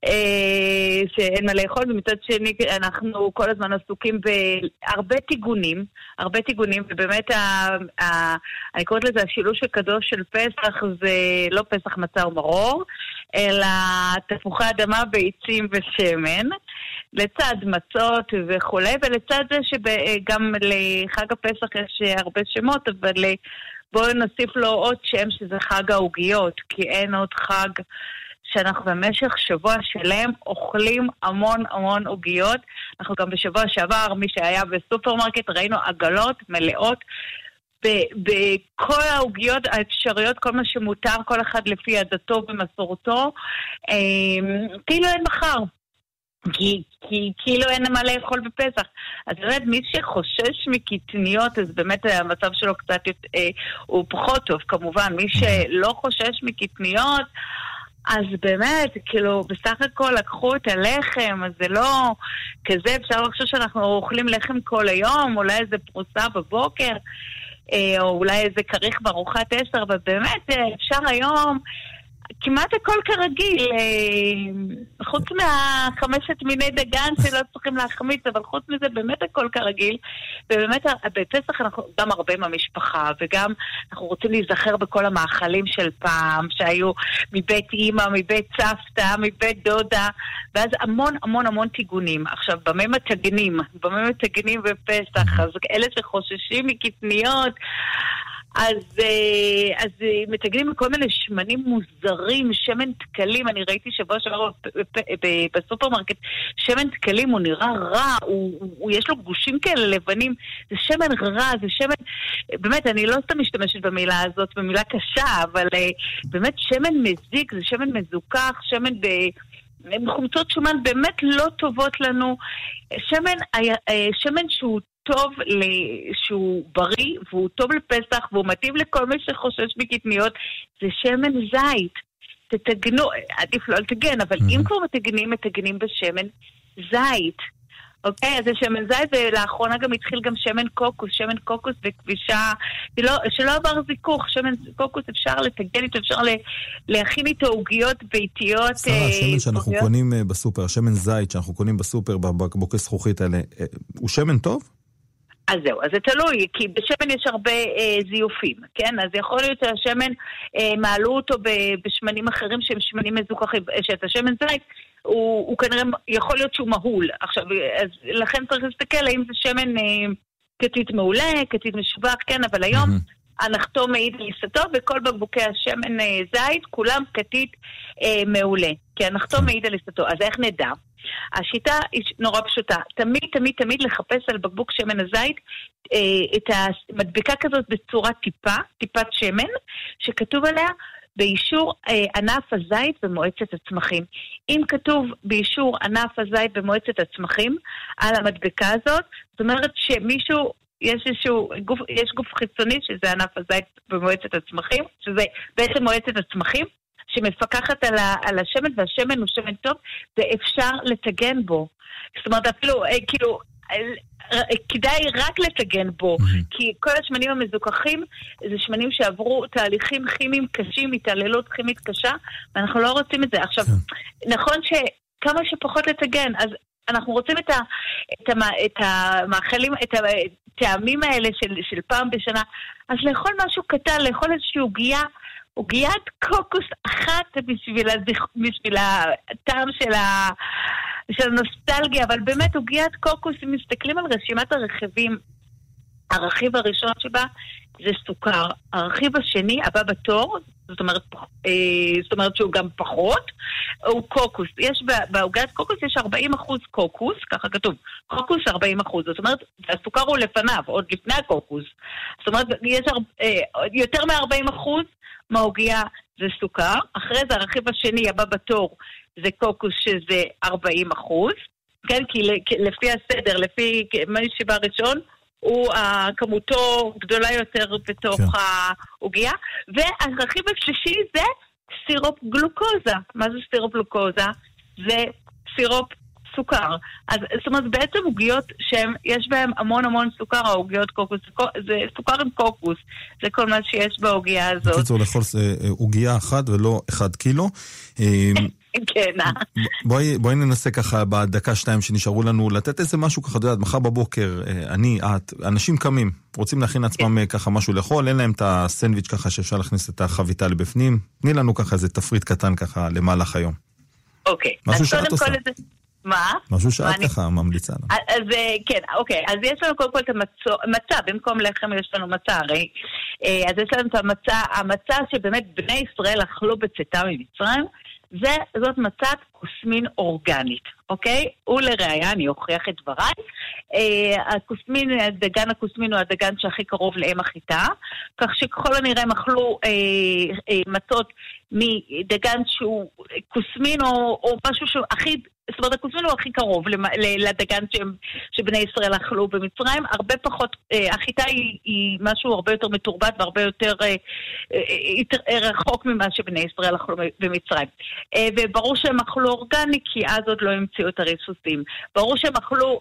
אה, שאין מה לאכול, ומצד שני אנחנו כל הזמן עסוקים בהרבה טיגונים, הרבה טיגונים, ובאמת ה, ה, אני קוראת לזה השילוש הקדוש של פסח זה לא פסח מצה ומרור, אלא תפוחי אדמה, ביצים ושמן. לצד מצות וכולי, ולצד זה שגם לחג הפסח יש הרבה שמות, אבל בואו נוסיף לו עוד שם שזה חג העוגיות, כי אין עוד חג שאנחנו במשך שבוע שלם אוכלים המון המון עוגיות. אנחנו גם בשבוע שעבר, מי שהיה בסופרמרקט, ראינו עגלות מלאות. בכל העוגיות האפשריות, כל מה שמותר, כל אחד לפי עדתו ומסורתו, אמ, כאילו אין מחר. כי, כי כאילו אין מה לאכול בפסח. אז באמת, מי שחושש מקטניות, אז באמת המצב שלו קצת, אה, הוא פחות טוב, כמובן. מי שלא חושש מקטניות, אז באמת, כאילו, בסך הכל לקחו את הלחם, אז זה לא כזה, אפשר לחשוב שאנחנו אוכלים לחם כל היום, אולי איזה פרוסה בבוקר, אה, או אולי איזה כריך בארוחת עשר, אבל באמת, אה, אפשר היום... כמעט הכל כרגיל, אה, חוץ מהחמשת מיני דגן שלא צריכים להחמיץ, אבל חוץ מזה באמת הכל כרגיל. ובאמת בפסח אנחנו גם הרבה עם המשפחה, וגם אנחנו רוצים להיזכר בכל המאכלים של פעם, שהיו מבית אימא, מבית סבתא, מבית דודה, ואז המון המון המון טיגונים. עכשיו, במה מטגנים? במה מטגנים בפסח? אז אלה שחוששים מקטניות... אז, אה, אז אה, מתגנים כל מיני שמנים מוזרים, שמן דקלים, אני ראיתי שבוע שעבר בסופרמרקט, שמן דקלים, הוא נראה רע, הוא, הוא, יש לו גושים כאלה לבנים, זה שמן רע, זה שמן, באמת, אני לא סתם משתמשת במילה הזאת, במילה קשה, אבל אה, באמת שמן מזיק, זה שמן מזוכח, שמן ב... חומצות שומן באמת לא טובות לנו. שמן, שמן שהוא טוב, שהוא בריא, והוא טוב לפסח, והוא מתאים לכל מי שחושש מקטניות, זה שמן זית. תתגנו, עדיף לא לטגן, אבל אם כבר מטגנים, מטגנים בשמן זית. אוקיי, אז זה שמן זית, ולאחרונה גם התחיל גם שמן קוקוס, שמן קוקוס בכבישה, שלא, שלא עבר זיכוך, שמן קוקוס אפשר לטגן איתו, אפשר להכין איתו עוגיות ביתיות. שרה, השמן אה, שאנחנו קונים אה, בסופר, השמן זית שאנחנו קונים בסופר, בבקבוקי זכוכית האלה, אה, הוא שמן טוב? אז זהו, אז זה תלוי, כי בשמן יש הרבה אה, זיופים, כן? אז יכול להיות שהשמן, אה, מעלו אותו בשמנים אחרים שהם שמנים מזוכחים, אה, שאת השמן זית, הוא, הוא כנראה, יכול להיות שהוא מהול. עכשיו, אז לכן צריך להסתכל האם זה שמן אה, כתית מעולה, כתית משובח, כן, אבל היום... Mm-hmm. הנחתו מעיד על עיסתו, וכל בקבוקי השמן אה, זית, כולם כתית אה, מעולה. כי הנחתו מעיד על עיסתו. אז איך נדע? השיטה היא נורא פשוטה. תמיד, תמיד, תמיד לחפש על בקבוק שמן הזית אה, את המדבקה כזאת בצורה טיפה, טיפת שמן, שכתוב עליה באישור אה, ענף הזית במועצת הצמחים. אם כתוב באישור ענף הזית במועצת הצמחים על המדבקה הזאת, זאת אומרת שמישהו יש איזשהו גוף, יש גוף חיצוני שזה ענף הזית במועצת הצמחים, שזה בעצם מועצת הצמחים, שמפקחת על, ה, על השמן, והשמן הוא שמן טוב, ואפשר לטגן בו. זאת אומרת, אפילו, אה, כאילו, אה, כדאי רק לטגן בו, mm-hmm. כי כל השמנים המזוכחים זה שמנים שעברו תהליכים כימיים קשים, התעללות כימית קשה, ואנחנו לא רוצים את זה. עכשיו, כן. נכון שכמה שפחות לטגן, אז אנחנו רוצים את, ה, את, המה, את המאכלים, את הטעמים האלה של, של פעם בשנה, אז לאכול משהו קטן, לאכול איזושהי עוגייה עוגיית קוקוס אחת בשביל, הזיכ... בשביל הטעם של, ה... של הנוסטלגיה, אבל באמת עוגיית קוקוס, אם מסתכלים על רשימת הרכיבים, הרכיב הראשון שבה זה סוכר. הרכיב השני, הבא בתור, זאת אומרת, אה, זאת אומרת שהוא גם פחות, הוא קוקוס. יש בעוגת קוקוס יש 40 אחוז קוקוס, ככה כתוב, קוקוס 40 אחוז. זאת אומרת, הסוכר הוא לפניו, עוד לפני הקוקוס. זאת אומרת, יש אה, יותר מ-40 אחוז מהעוגיה זה סוכר, אחרי זה הרכיב השני הבא בתור זה קוקוס שזה 40 אחוז, כן? כי לפי הסדר, לפי מי שבא ראשון, הוא כמותו גדולה יותר בתוך כן. העוגייה. והרכיב השלישי זה סירופ גלוקוזה. מה זה סירופ גלוקוזה? זה סירופ סוכר. אז זאת אומרת, בעצם עוגיות שיש בהן המון המון סוכר, העוגיות קוקוס, זה סוכר עם קוקוס, זה כל מה שיש בעוגייה הזאת. בקיצור, לאכול אה, עוגיה אחת ולא אחד קילו. אה, [laughs] כן. אה. בואי, בואי ננסה ככה בדקה-שתיים שנשארו לנו, לתת איזה משהו ככה, את יודעת, מחר בבוקר, אני, את, אנשים קמים, רוצים להכין לעצמם כן. ככה משהו לאכול, אין להם את הסנדוויץ' ככה שאפשר להכניס את החביתה לבפנים. תני לנו ככה איזה תפריט קטן ככה למהלך היום. אוקיי. משהו שאת עושה. מה? משהו שאת ככה ממליצה לנו. אז כן, אוקיי. אז יש לנו קודם כל את המצה, במקום לחם יש לנו מצה הרי. אה, אז יש לנו את המצה, המצה שבאמת בני ישראל אכלו בצאתם ממצרים. זה, זאת מצת כוסמין אורגנית, אוקיי? ולראיה, אני אוכיח את דבריי. אה, הכוסמין, דגן הכוסמין הוא הדגן שהכי קרוב לאם החיטה, כך שככל הנראה הם אכלו אה, אה, מצות מדגן שהוא כוסמין או, או משהו שהוא הכי זאת אומרת, הכוסמין הוא הכי קרוב לדגן שבני ישראל אכלו במצרים. הרבה פחות, אה, החיטה היא, היא משהו הרבה יותר מתורבת והרבה יותר אה, אה, רחוק ממה שבני ישראל אכלו במצרים. וברור שהם אכלו אורגני, כי אז עוד לא המציאו את הריסוסים. ברור שהם אכלו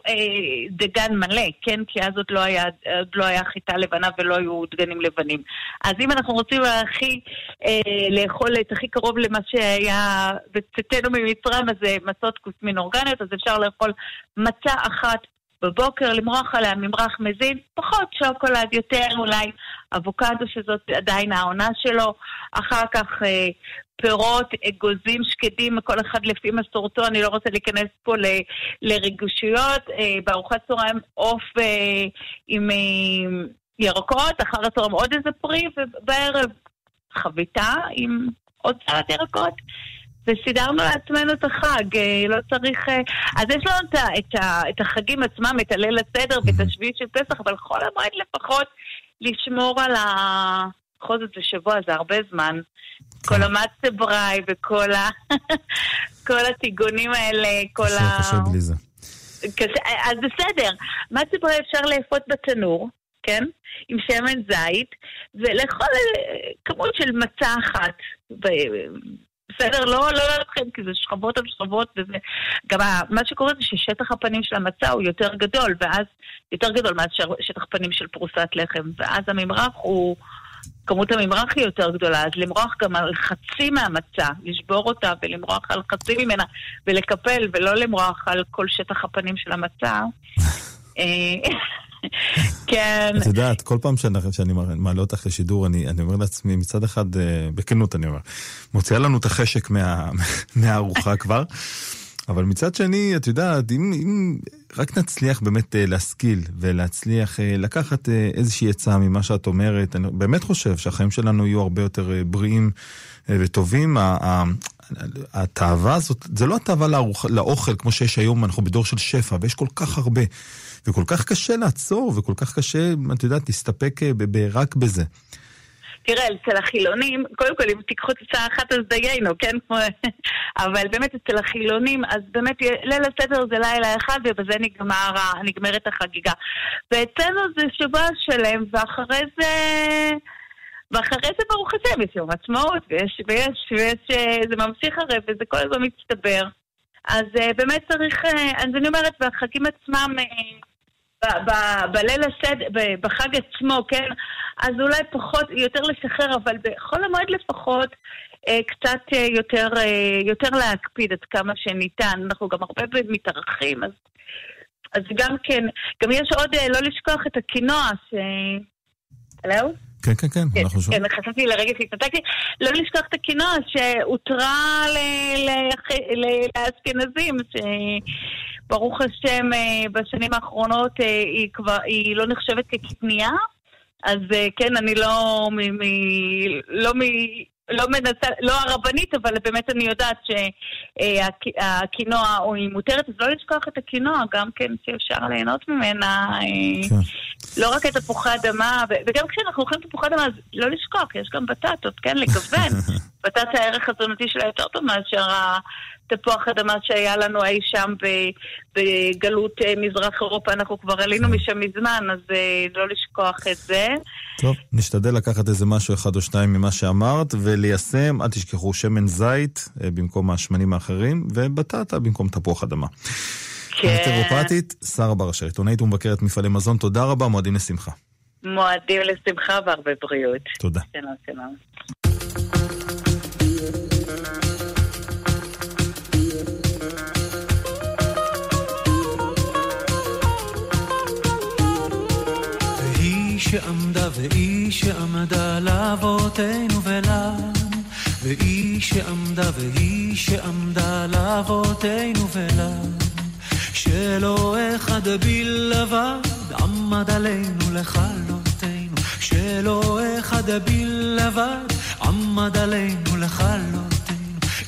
דגן מלא, כן? כי אז עוד לא היה, עוד לא היה חיטה לבנה ולא היו דגנים לבנים. אז אם אנחנו רוצים הכי לאכול את הכי קרוב למה שהיה בצאתנו ממצרים, אז זה מסות כוסמין. מין אורגניות, אז אפשר לאכול מצה אחת בבוקר, למרוח עליה ממרח מזין, פחות שוקולד, יותר אולי אבוקדו, שזאת עדיין העונה שלו, אחר כך אה, פירות, אגוזים שקדים, כל אחד לפי מסורתו, אני לא רוצה להיכנס פה ל, לריגושיות, אה, בארוחת צהריים עוף אה, עם אה, ירקות, אחר הצהריים עוד איזה פרי, ובערב חביתה עם עוד סלט ירקות. וסידרנו לעצמנו את החג, אה, לא צריך... אה, אז יש לנו את, את, את החגים עצמם, את הליל הסדר ואת השביעית של פסח, אבל חול המועד לפחות לשמור על ה... בכל זאת זה שבוע, זה הרבה זמן. כל כן. המצבראי וכל ה... [laughs] כל הטיגונים האלה, כל ה... קשה, קשה בלי זה. קשה, אז בסדר, מצבראי אפשר לאפות בתנור, כן? עם שמן זית, ולאכול אה, כמות של מצה אחת בסדר? לא, לא לכם, כי זה שכבות על שכבות, וזה... גם מה שקורה זה ששטח הפנים של המצה הוא יותר גדול, ואז יותר גדול מאשר שטח פנים של פרוסת לחם, ואז הממרח הוא... כמות הממרח היא יותר גדולה, אז למרוח גם על חצי מהמצה, לשבור אותה ולמרוח על חצי ממנה ולקפל, ולא למרוח על כל שטח הפנים של המצה. [laughs] כן. את יודעת, כל פעם שאני, שאני מעלה אותך לשידור, אני, אני אומר לעצמי, מצד אחד, אה, בכנות אני אומר, מוציאה לנו את החשק מה, [laughs] מהארוחה כבר, אבל מצד שני, את יודעת, אם, אם רק נצליח באמת אה, להשכיל ולהצליח אה, לקחת איזושהי עצה ממה שאת אומרת, אני באמת חושב שהחיים שלנו יהיו הרבה יותר בריאים וטובים. התאווה הזאת, זה לא התאווה לאוכל כמו שיש היום, אנחנו בדור של שפע, ויש כל כך הרבה. וכל כך קשה לעצור, וכל כך קשה, את יודעת, להסתפק אה, רק בזה. תראה, אצל החילונים, קודם כל, אם תיקחו את הצעה אחת אז דיינו, כן? [laughs] אבל באמת אצל החילונים, אז באמת ליל הסדר זה לילה אחד ובזה נגמר, נגמרת החגיגה. ואצלנו זה שבוע שלם, ואחרי זה... ואחרי זה ברוך השם, יש יום עצמאות, ויש, ויש, ויש, אה, זה ממשיך הרי, וזה כל הזמן מצטבר. אז uh, באמת צריך, אז אני אומרת, והחגים עצמם, בליל הסד, בחג עצמו, כן? אז אולי פחות, יותר לשחרר, אבל בחול המועד לפחות, uh, קצת uh, יותר, uh, יותר להקפיד עד כמה שניתן. אנחנו גם הרבה מתארחים, אז, אז גם כן, גם יש עוד, uh, לא לשכוח את הקינוע, ש... הלו? כן, כן, כן, כן אנחנו שומעים. כן, חשבתי לרגע שהתנתקתי. לא לשכוח את הקינוע שהותרה לאשכנזים, שברוך השם אה, בשנים האחרונות אה, היא כבר, היא לא נחשבת כקטנייה. אז אה, כן, אני לא מ... לא מ... לא מנסה, לא הרבנית, אבל באמת אני יודעת שהקינוע היא מותרת, אז לא לשכוח את הקינוע, גם כן שאפשר ליהנות ממנה. כן. לא רק את תפוחי אדמה, וגם כשאנחנו אוכלים תפוחי אדמה, אז לא לשכוח, יש גם בטטות, כן, לגוון. [laughs] בטטה הערך התזונתי שלה יותר טוב מאשר תפוח אדמה שהיה לנו אי שם בגלות אה, מזרח אירופה, אנחנו כבר עלינו משם מזמן, אז אה, לא לשכוח את זה. טוב, נשתדל לקחת איזה משהו אחד או שניים ממה שאמרת, וליישם, אל תשכחו שמן זית במקום השמנים האחרים, ובטטה במקום תפוח אדמה. כן. נטרופטית, שרה ברשר, עיתונאית ומבקרת מפעלי מזון, תודה רבה, מועדים לשמחה. מועדים לשמחה והרבה בריאות. תודה. שלום, שלום. שעמדה והיא שעמדה לאבותינו ולנו. והיא שעמדה והיא שעמדה לאבותינו ולנו. שלא אחד בלבד עמד עלינו לכלותנו שלא אחד בלבד עמד עלינו לכלותנו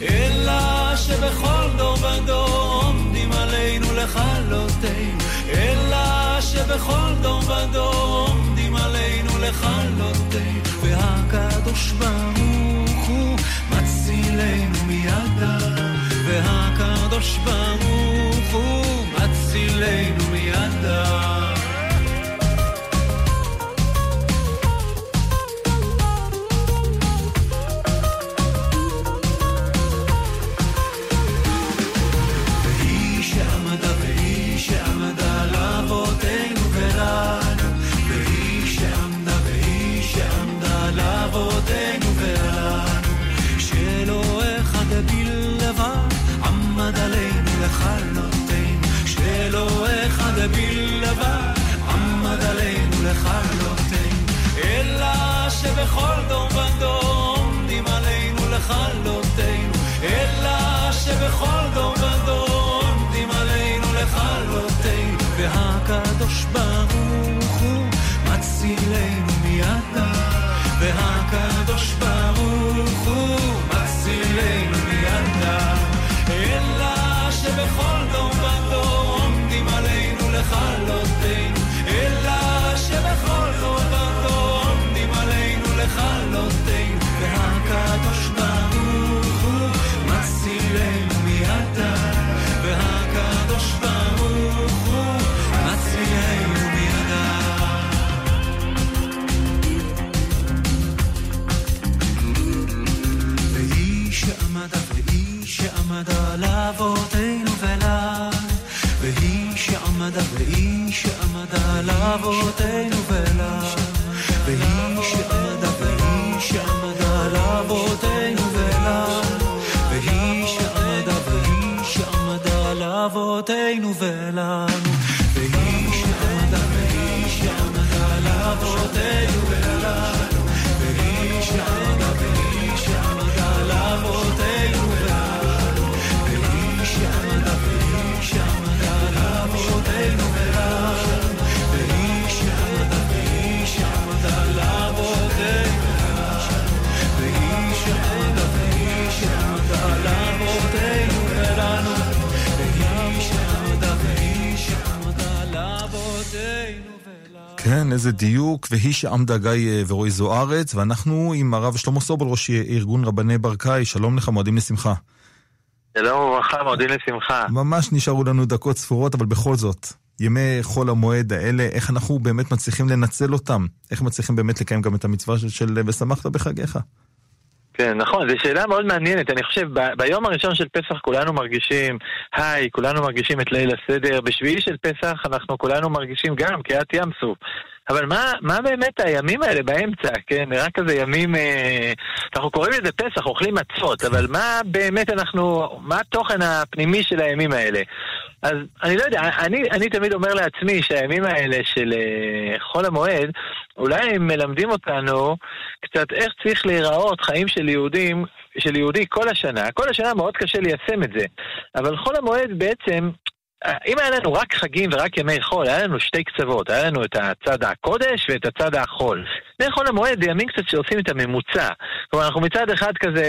אלא שבכל דור ודור עומדים עלינו לכלותנו אלא שבכל דור ודור עלינו לכלותנו והקדוש ברוך הוא מצילנו מידם והקדוש ברוך הוא מצילנו מידם איזה דיוק, והיא שעמדה גיא אה, ורועי זוארץ, ואנחנו עם הרב שלמה סובל, ראש ארגון רבני ברקאי, שלום לך, מועדים לשמחה. שלום וברכה, מועדים לשמחה. ממש נשארו לנו דקות ספורות, אבל בכל זאת, ימי חול המועד האלה, איך אנחנו באמת מצליחים לנצל אותם? איך מצליחים באמת לקיים גם את המצווה של, של ושמחת בחגיך? כן, נכון, זו שאלה מאוד מעניינת. אני חושב, ב- ביום הראשון של פסח כולנו מרגישים, היי, כולנו מרגישים את ליל הסדר. בשביעי של פסח אנחנו כולנו מרגישים גם קריאת ים סוף. אבל מה, מה באמת הימים האלה באמצע, כן? נראה כזה ימים... אה, אנחנו קוראים לזה פסח, אוכלים מצות, אבל מה באמת אנחנו... מה התוכן הפנימי של הימים האלה? אז אני לא יודע, אני, אני תמיד אומר לעצמי שהימים האלה של אה, חול המועד, אולי הם מלמדים אותנו קצת איך צריך להיראות חיים של יהודים, של יהודי כל השנה. כל השנה מאוד קשה ליישם את זה. אבל חול המועד בעצם אם היה לנו רק חגים ורק ימי חול, היה לנו שתי קצוות, היה לנו את הצד הקודש ואת הצד החול. נר חול המועד זה ימים קצת שעושים את הממוצע. כלומר, אנחנו מצד אחד כזה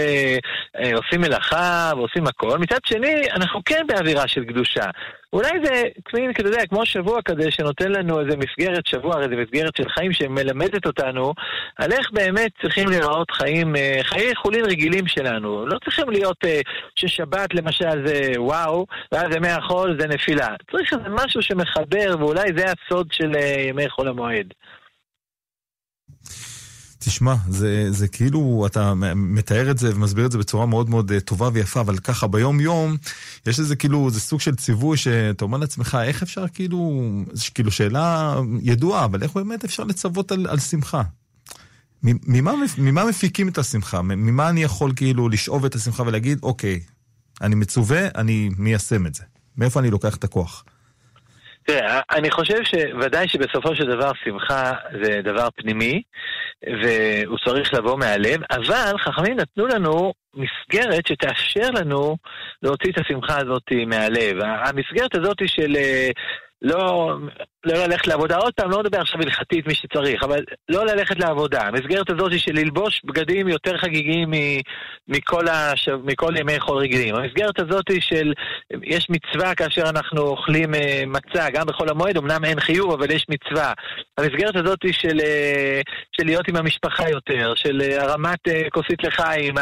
אה, עושים מלאכה ועושים הכל, מצד שני, אנחנו כן באווירה של קדושה. אולי זה, מין, יודע, כמו שבוע כזה שנותן לנו איזה מסגרת שבוע, איזה מסגרת של חיים שמלמדת אותנו על איך באמת צריכים להיראות חיים, אה, חיי חולין רגילים שלנו. לא צריכים להיות אה, ששבת למשל זה וואו, ואז ימי החול זה נפילה. צריך איזה משהו שמחבר, ואולי זה הסוד של אה, ימי חול המועד. תשמע, זה, זה כאילו, אתה מתאר את זה ומסביר את זה בצורה מאוד מאוד אה, טובה ויפה, אבל ככה ביום-יום, יש איזה כאילו, זה סוג של ציווי שאתה אומר לעצמך, איך אפשר כאילו, זה כאילו שאלה ידועה, אבל איך באמת אפשר לצוות על, על שמחה? ממה, ממה מפיקים את השמחה? ממה אני יכול כאילו לשאוב את השמחה ולהגיד, אוקיי, אני מצווה, אני מיישם את זה. מאיפה אני לוקח את הכוח? תראה, אני חושב שוודאי שבסופו של דבר שמחה זה דבר פנימי, והוא צריך לבוא מהלב, אבל חכמים נתנו לנו מסגרת שתאפשר לנו להוציא את השמחה הזאת מהלב. המסגרת הזאת של אה, לא, לא ללכת לעבודה, עוד פעם, לא מדבר עכשיו הלכתית מי שצריך, אבל לא ללכת לעבודה. המסגרת הזאת של ללבוש בגדים יותר חגיגיים מכל, הש... מכל ימי חול רגילים. המסגרת הזאת של, יש מצווה כאשר אנחנו אוכלים אה, מצה, גם בחול המועד, אמנם אין חיוב, אבל יש מצווה. המסגרת הזאת של, אה, של להיות עם המשפחה יותר, של אה, הרמת כוסית לחיים,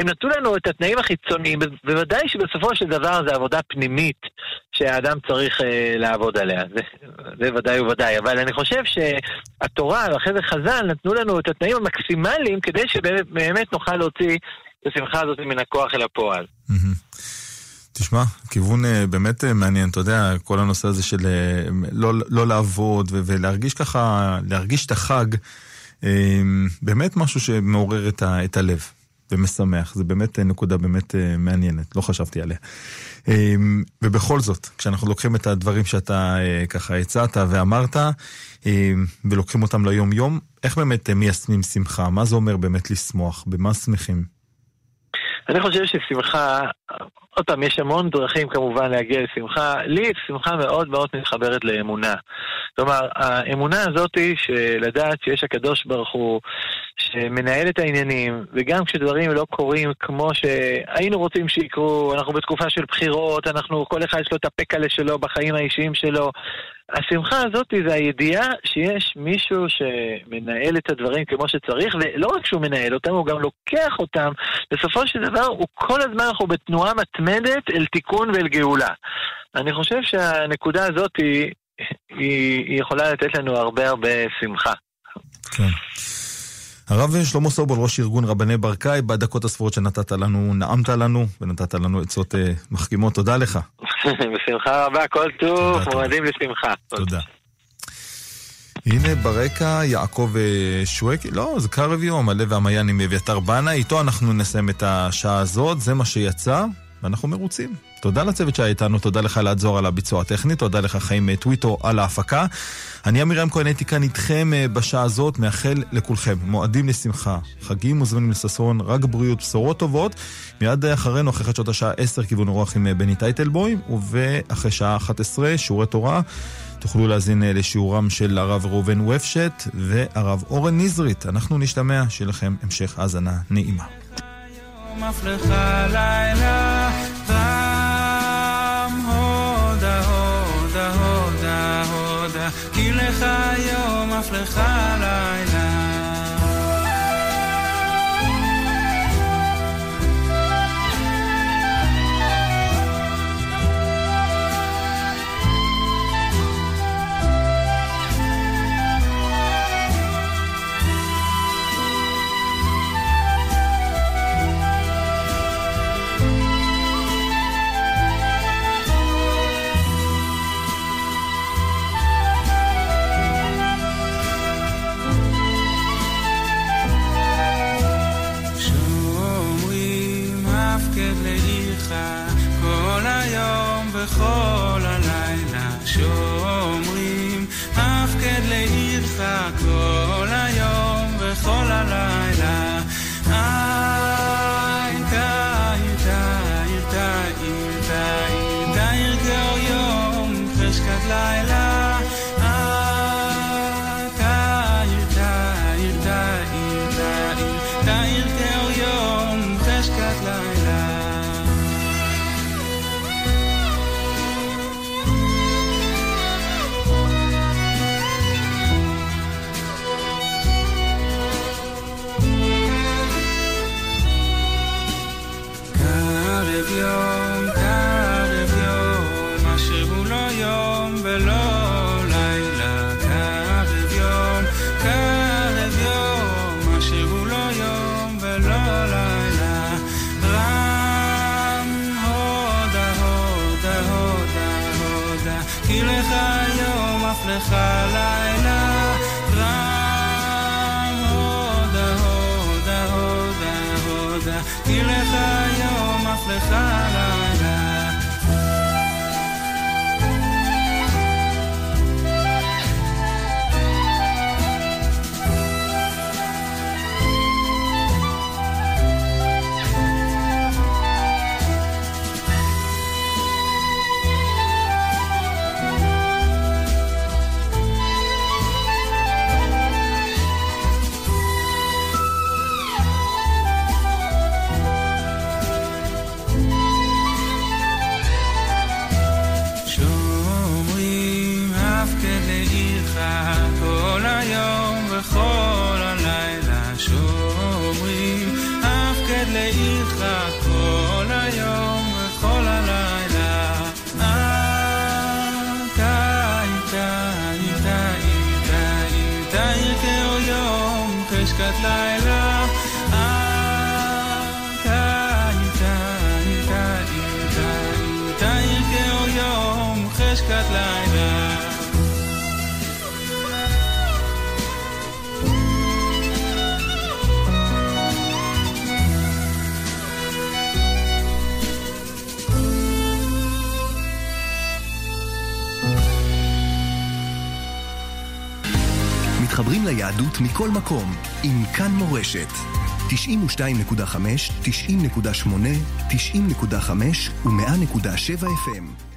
הם נתנו לנו את התנאים החיצוניים, בוודאי שבסופו של דבר זה עבודה פנימית שהאדם צריך לעבוד עליה. זה, זה ודאי וודאי, אבל אני חושב שהתורה ואחרי זה חז"ל נתנו לנו את התנאים המקסימליים כדי שבאמת נוכל להוציא את השמחה הזאת מן הכוח אל הפועל. תשמע, כיוון אה, באמת אה, מעניין, אתה יודע, כל הנושא הזה של אה, לא, לא לעבוד ולהרגיש ככה, להרגיש את החג, באמת משהו שמעורר את, ה, את הלב ומשמח. זה באמת נקודה באמת מעניינת, לא חשבתי עליה. אמ, ובכל זאת, כשאנחנו לוקחים את הדברים שאתה אה, ככה הצעת ואמרת, אמ, ולוקחים אותם ליום-יום, איך באמת אה, מיישמים שמחה? מה זה אומר באמת לשמוח? במה שמחים? אני חושב ששמחה, עוד פעם, יש המון דרכים כמובן להגיע לשמחה. לי שמחה מאוד מאוד מתחברת לאמונה. כלומר, האמונה הזאת היא שלדעת שיש הקדוש ברוך הוא שמנהל את העניינים, וגם כשדברים לא קורים כמו שהיינו רוצים שיקרו, אנחנו בתקופה של בחירות, אנחנו, כל אחד יש לו את הפקלה שלו בחיים האישיים שלו. השמחה הזאת זה הידיעה שיש מישהו שמנהל את הדברים כמו שצריך, ולא רק שהוא מנהל אותם, הוא גם לוקח אותם. בסופו של דבר, הוא כל הזמן אנחנו בתנועה מתמדת אל תיקון ואל גאולה. אני חושב שהנקודה הזאת היא, היא, היא יכולה לתת לנו הרבה הרבה שמחה. כן. הרב שלמה סובול, ראש ארגון רבני ברקאי, בדקות הספורות שנתת לנו, נעמת לנו ונתת לנו עצות אה, מחכימות. תודה לך. [laughs] בשמחה רבה, כל טוב, מועדים לשמחה. תודה. הנה ברקע יעקב אה, שואקי, לא, זה קרב יום, הלב והמעיין עם אביתר בנה, איתו אנחנו נסיים את השעה הזאת, זה מה שיצא, ואנחנו מרוצים. תודה לצוות שהיה איתנו, תודה לך אלעד זוהר על הביצוע הטכני, תודה לך חיים טוויטו על ההפקה. אני אמירם כהן הייתי כאן איתכם אה, בשעה הזאת, מאחל לכולכם מועדים לשמחה, חגים מוזמנים לששון, רק בריאות, בשורות טובות. מיד אחרינו, אחרי חדשות השעה 10, כיוון רוח עם אה, בני טייטלבוים, ואחרי שעה 11, שיעורי תורה. תוכלו להזין אה, לשיעורם של הרב ראובן ופשט והרב אורן נזרית. אנחנו נשתמע, שיהיה לכם המשך האזנה נעימה. אף לך לילה לך לילה רם, הודה, הודה, הודה, הודה, כי לך יום אף לך לילה מתחברים ליהדות מכל מקום, עם כאן מורשת. 92.5, 90.8, 90.5 ו-100.7 FM.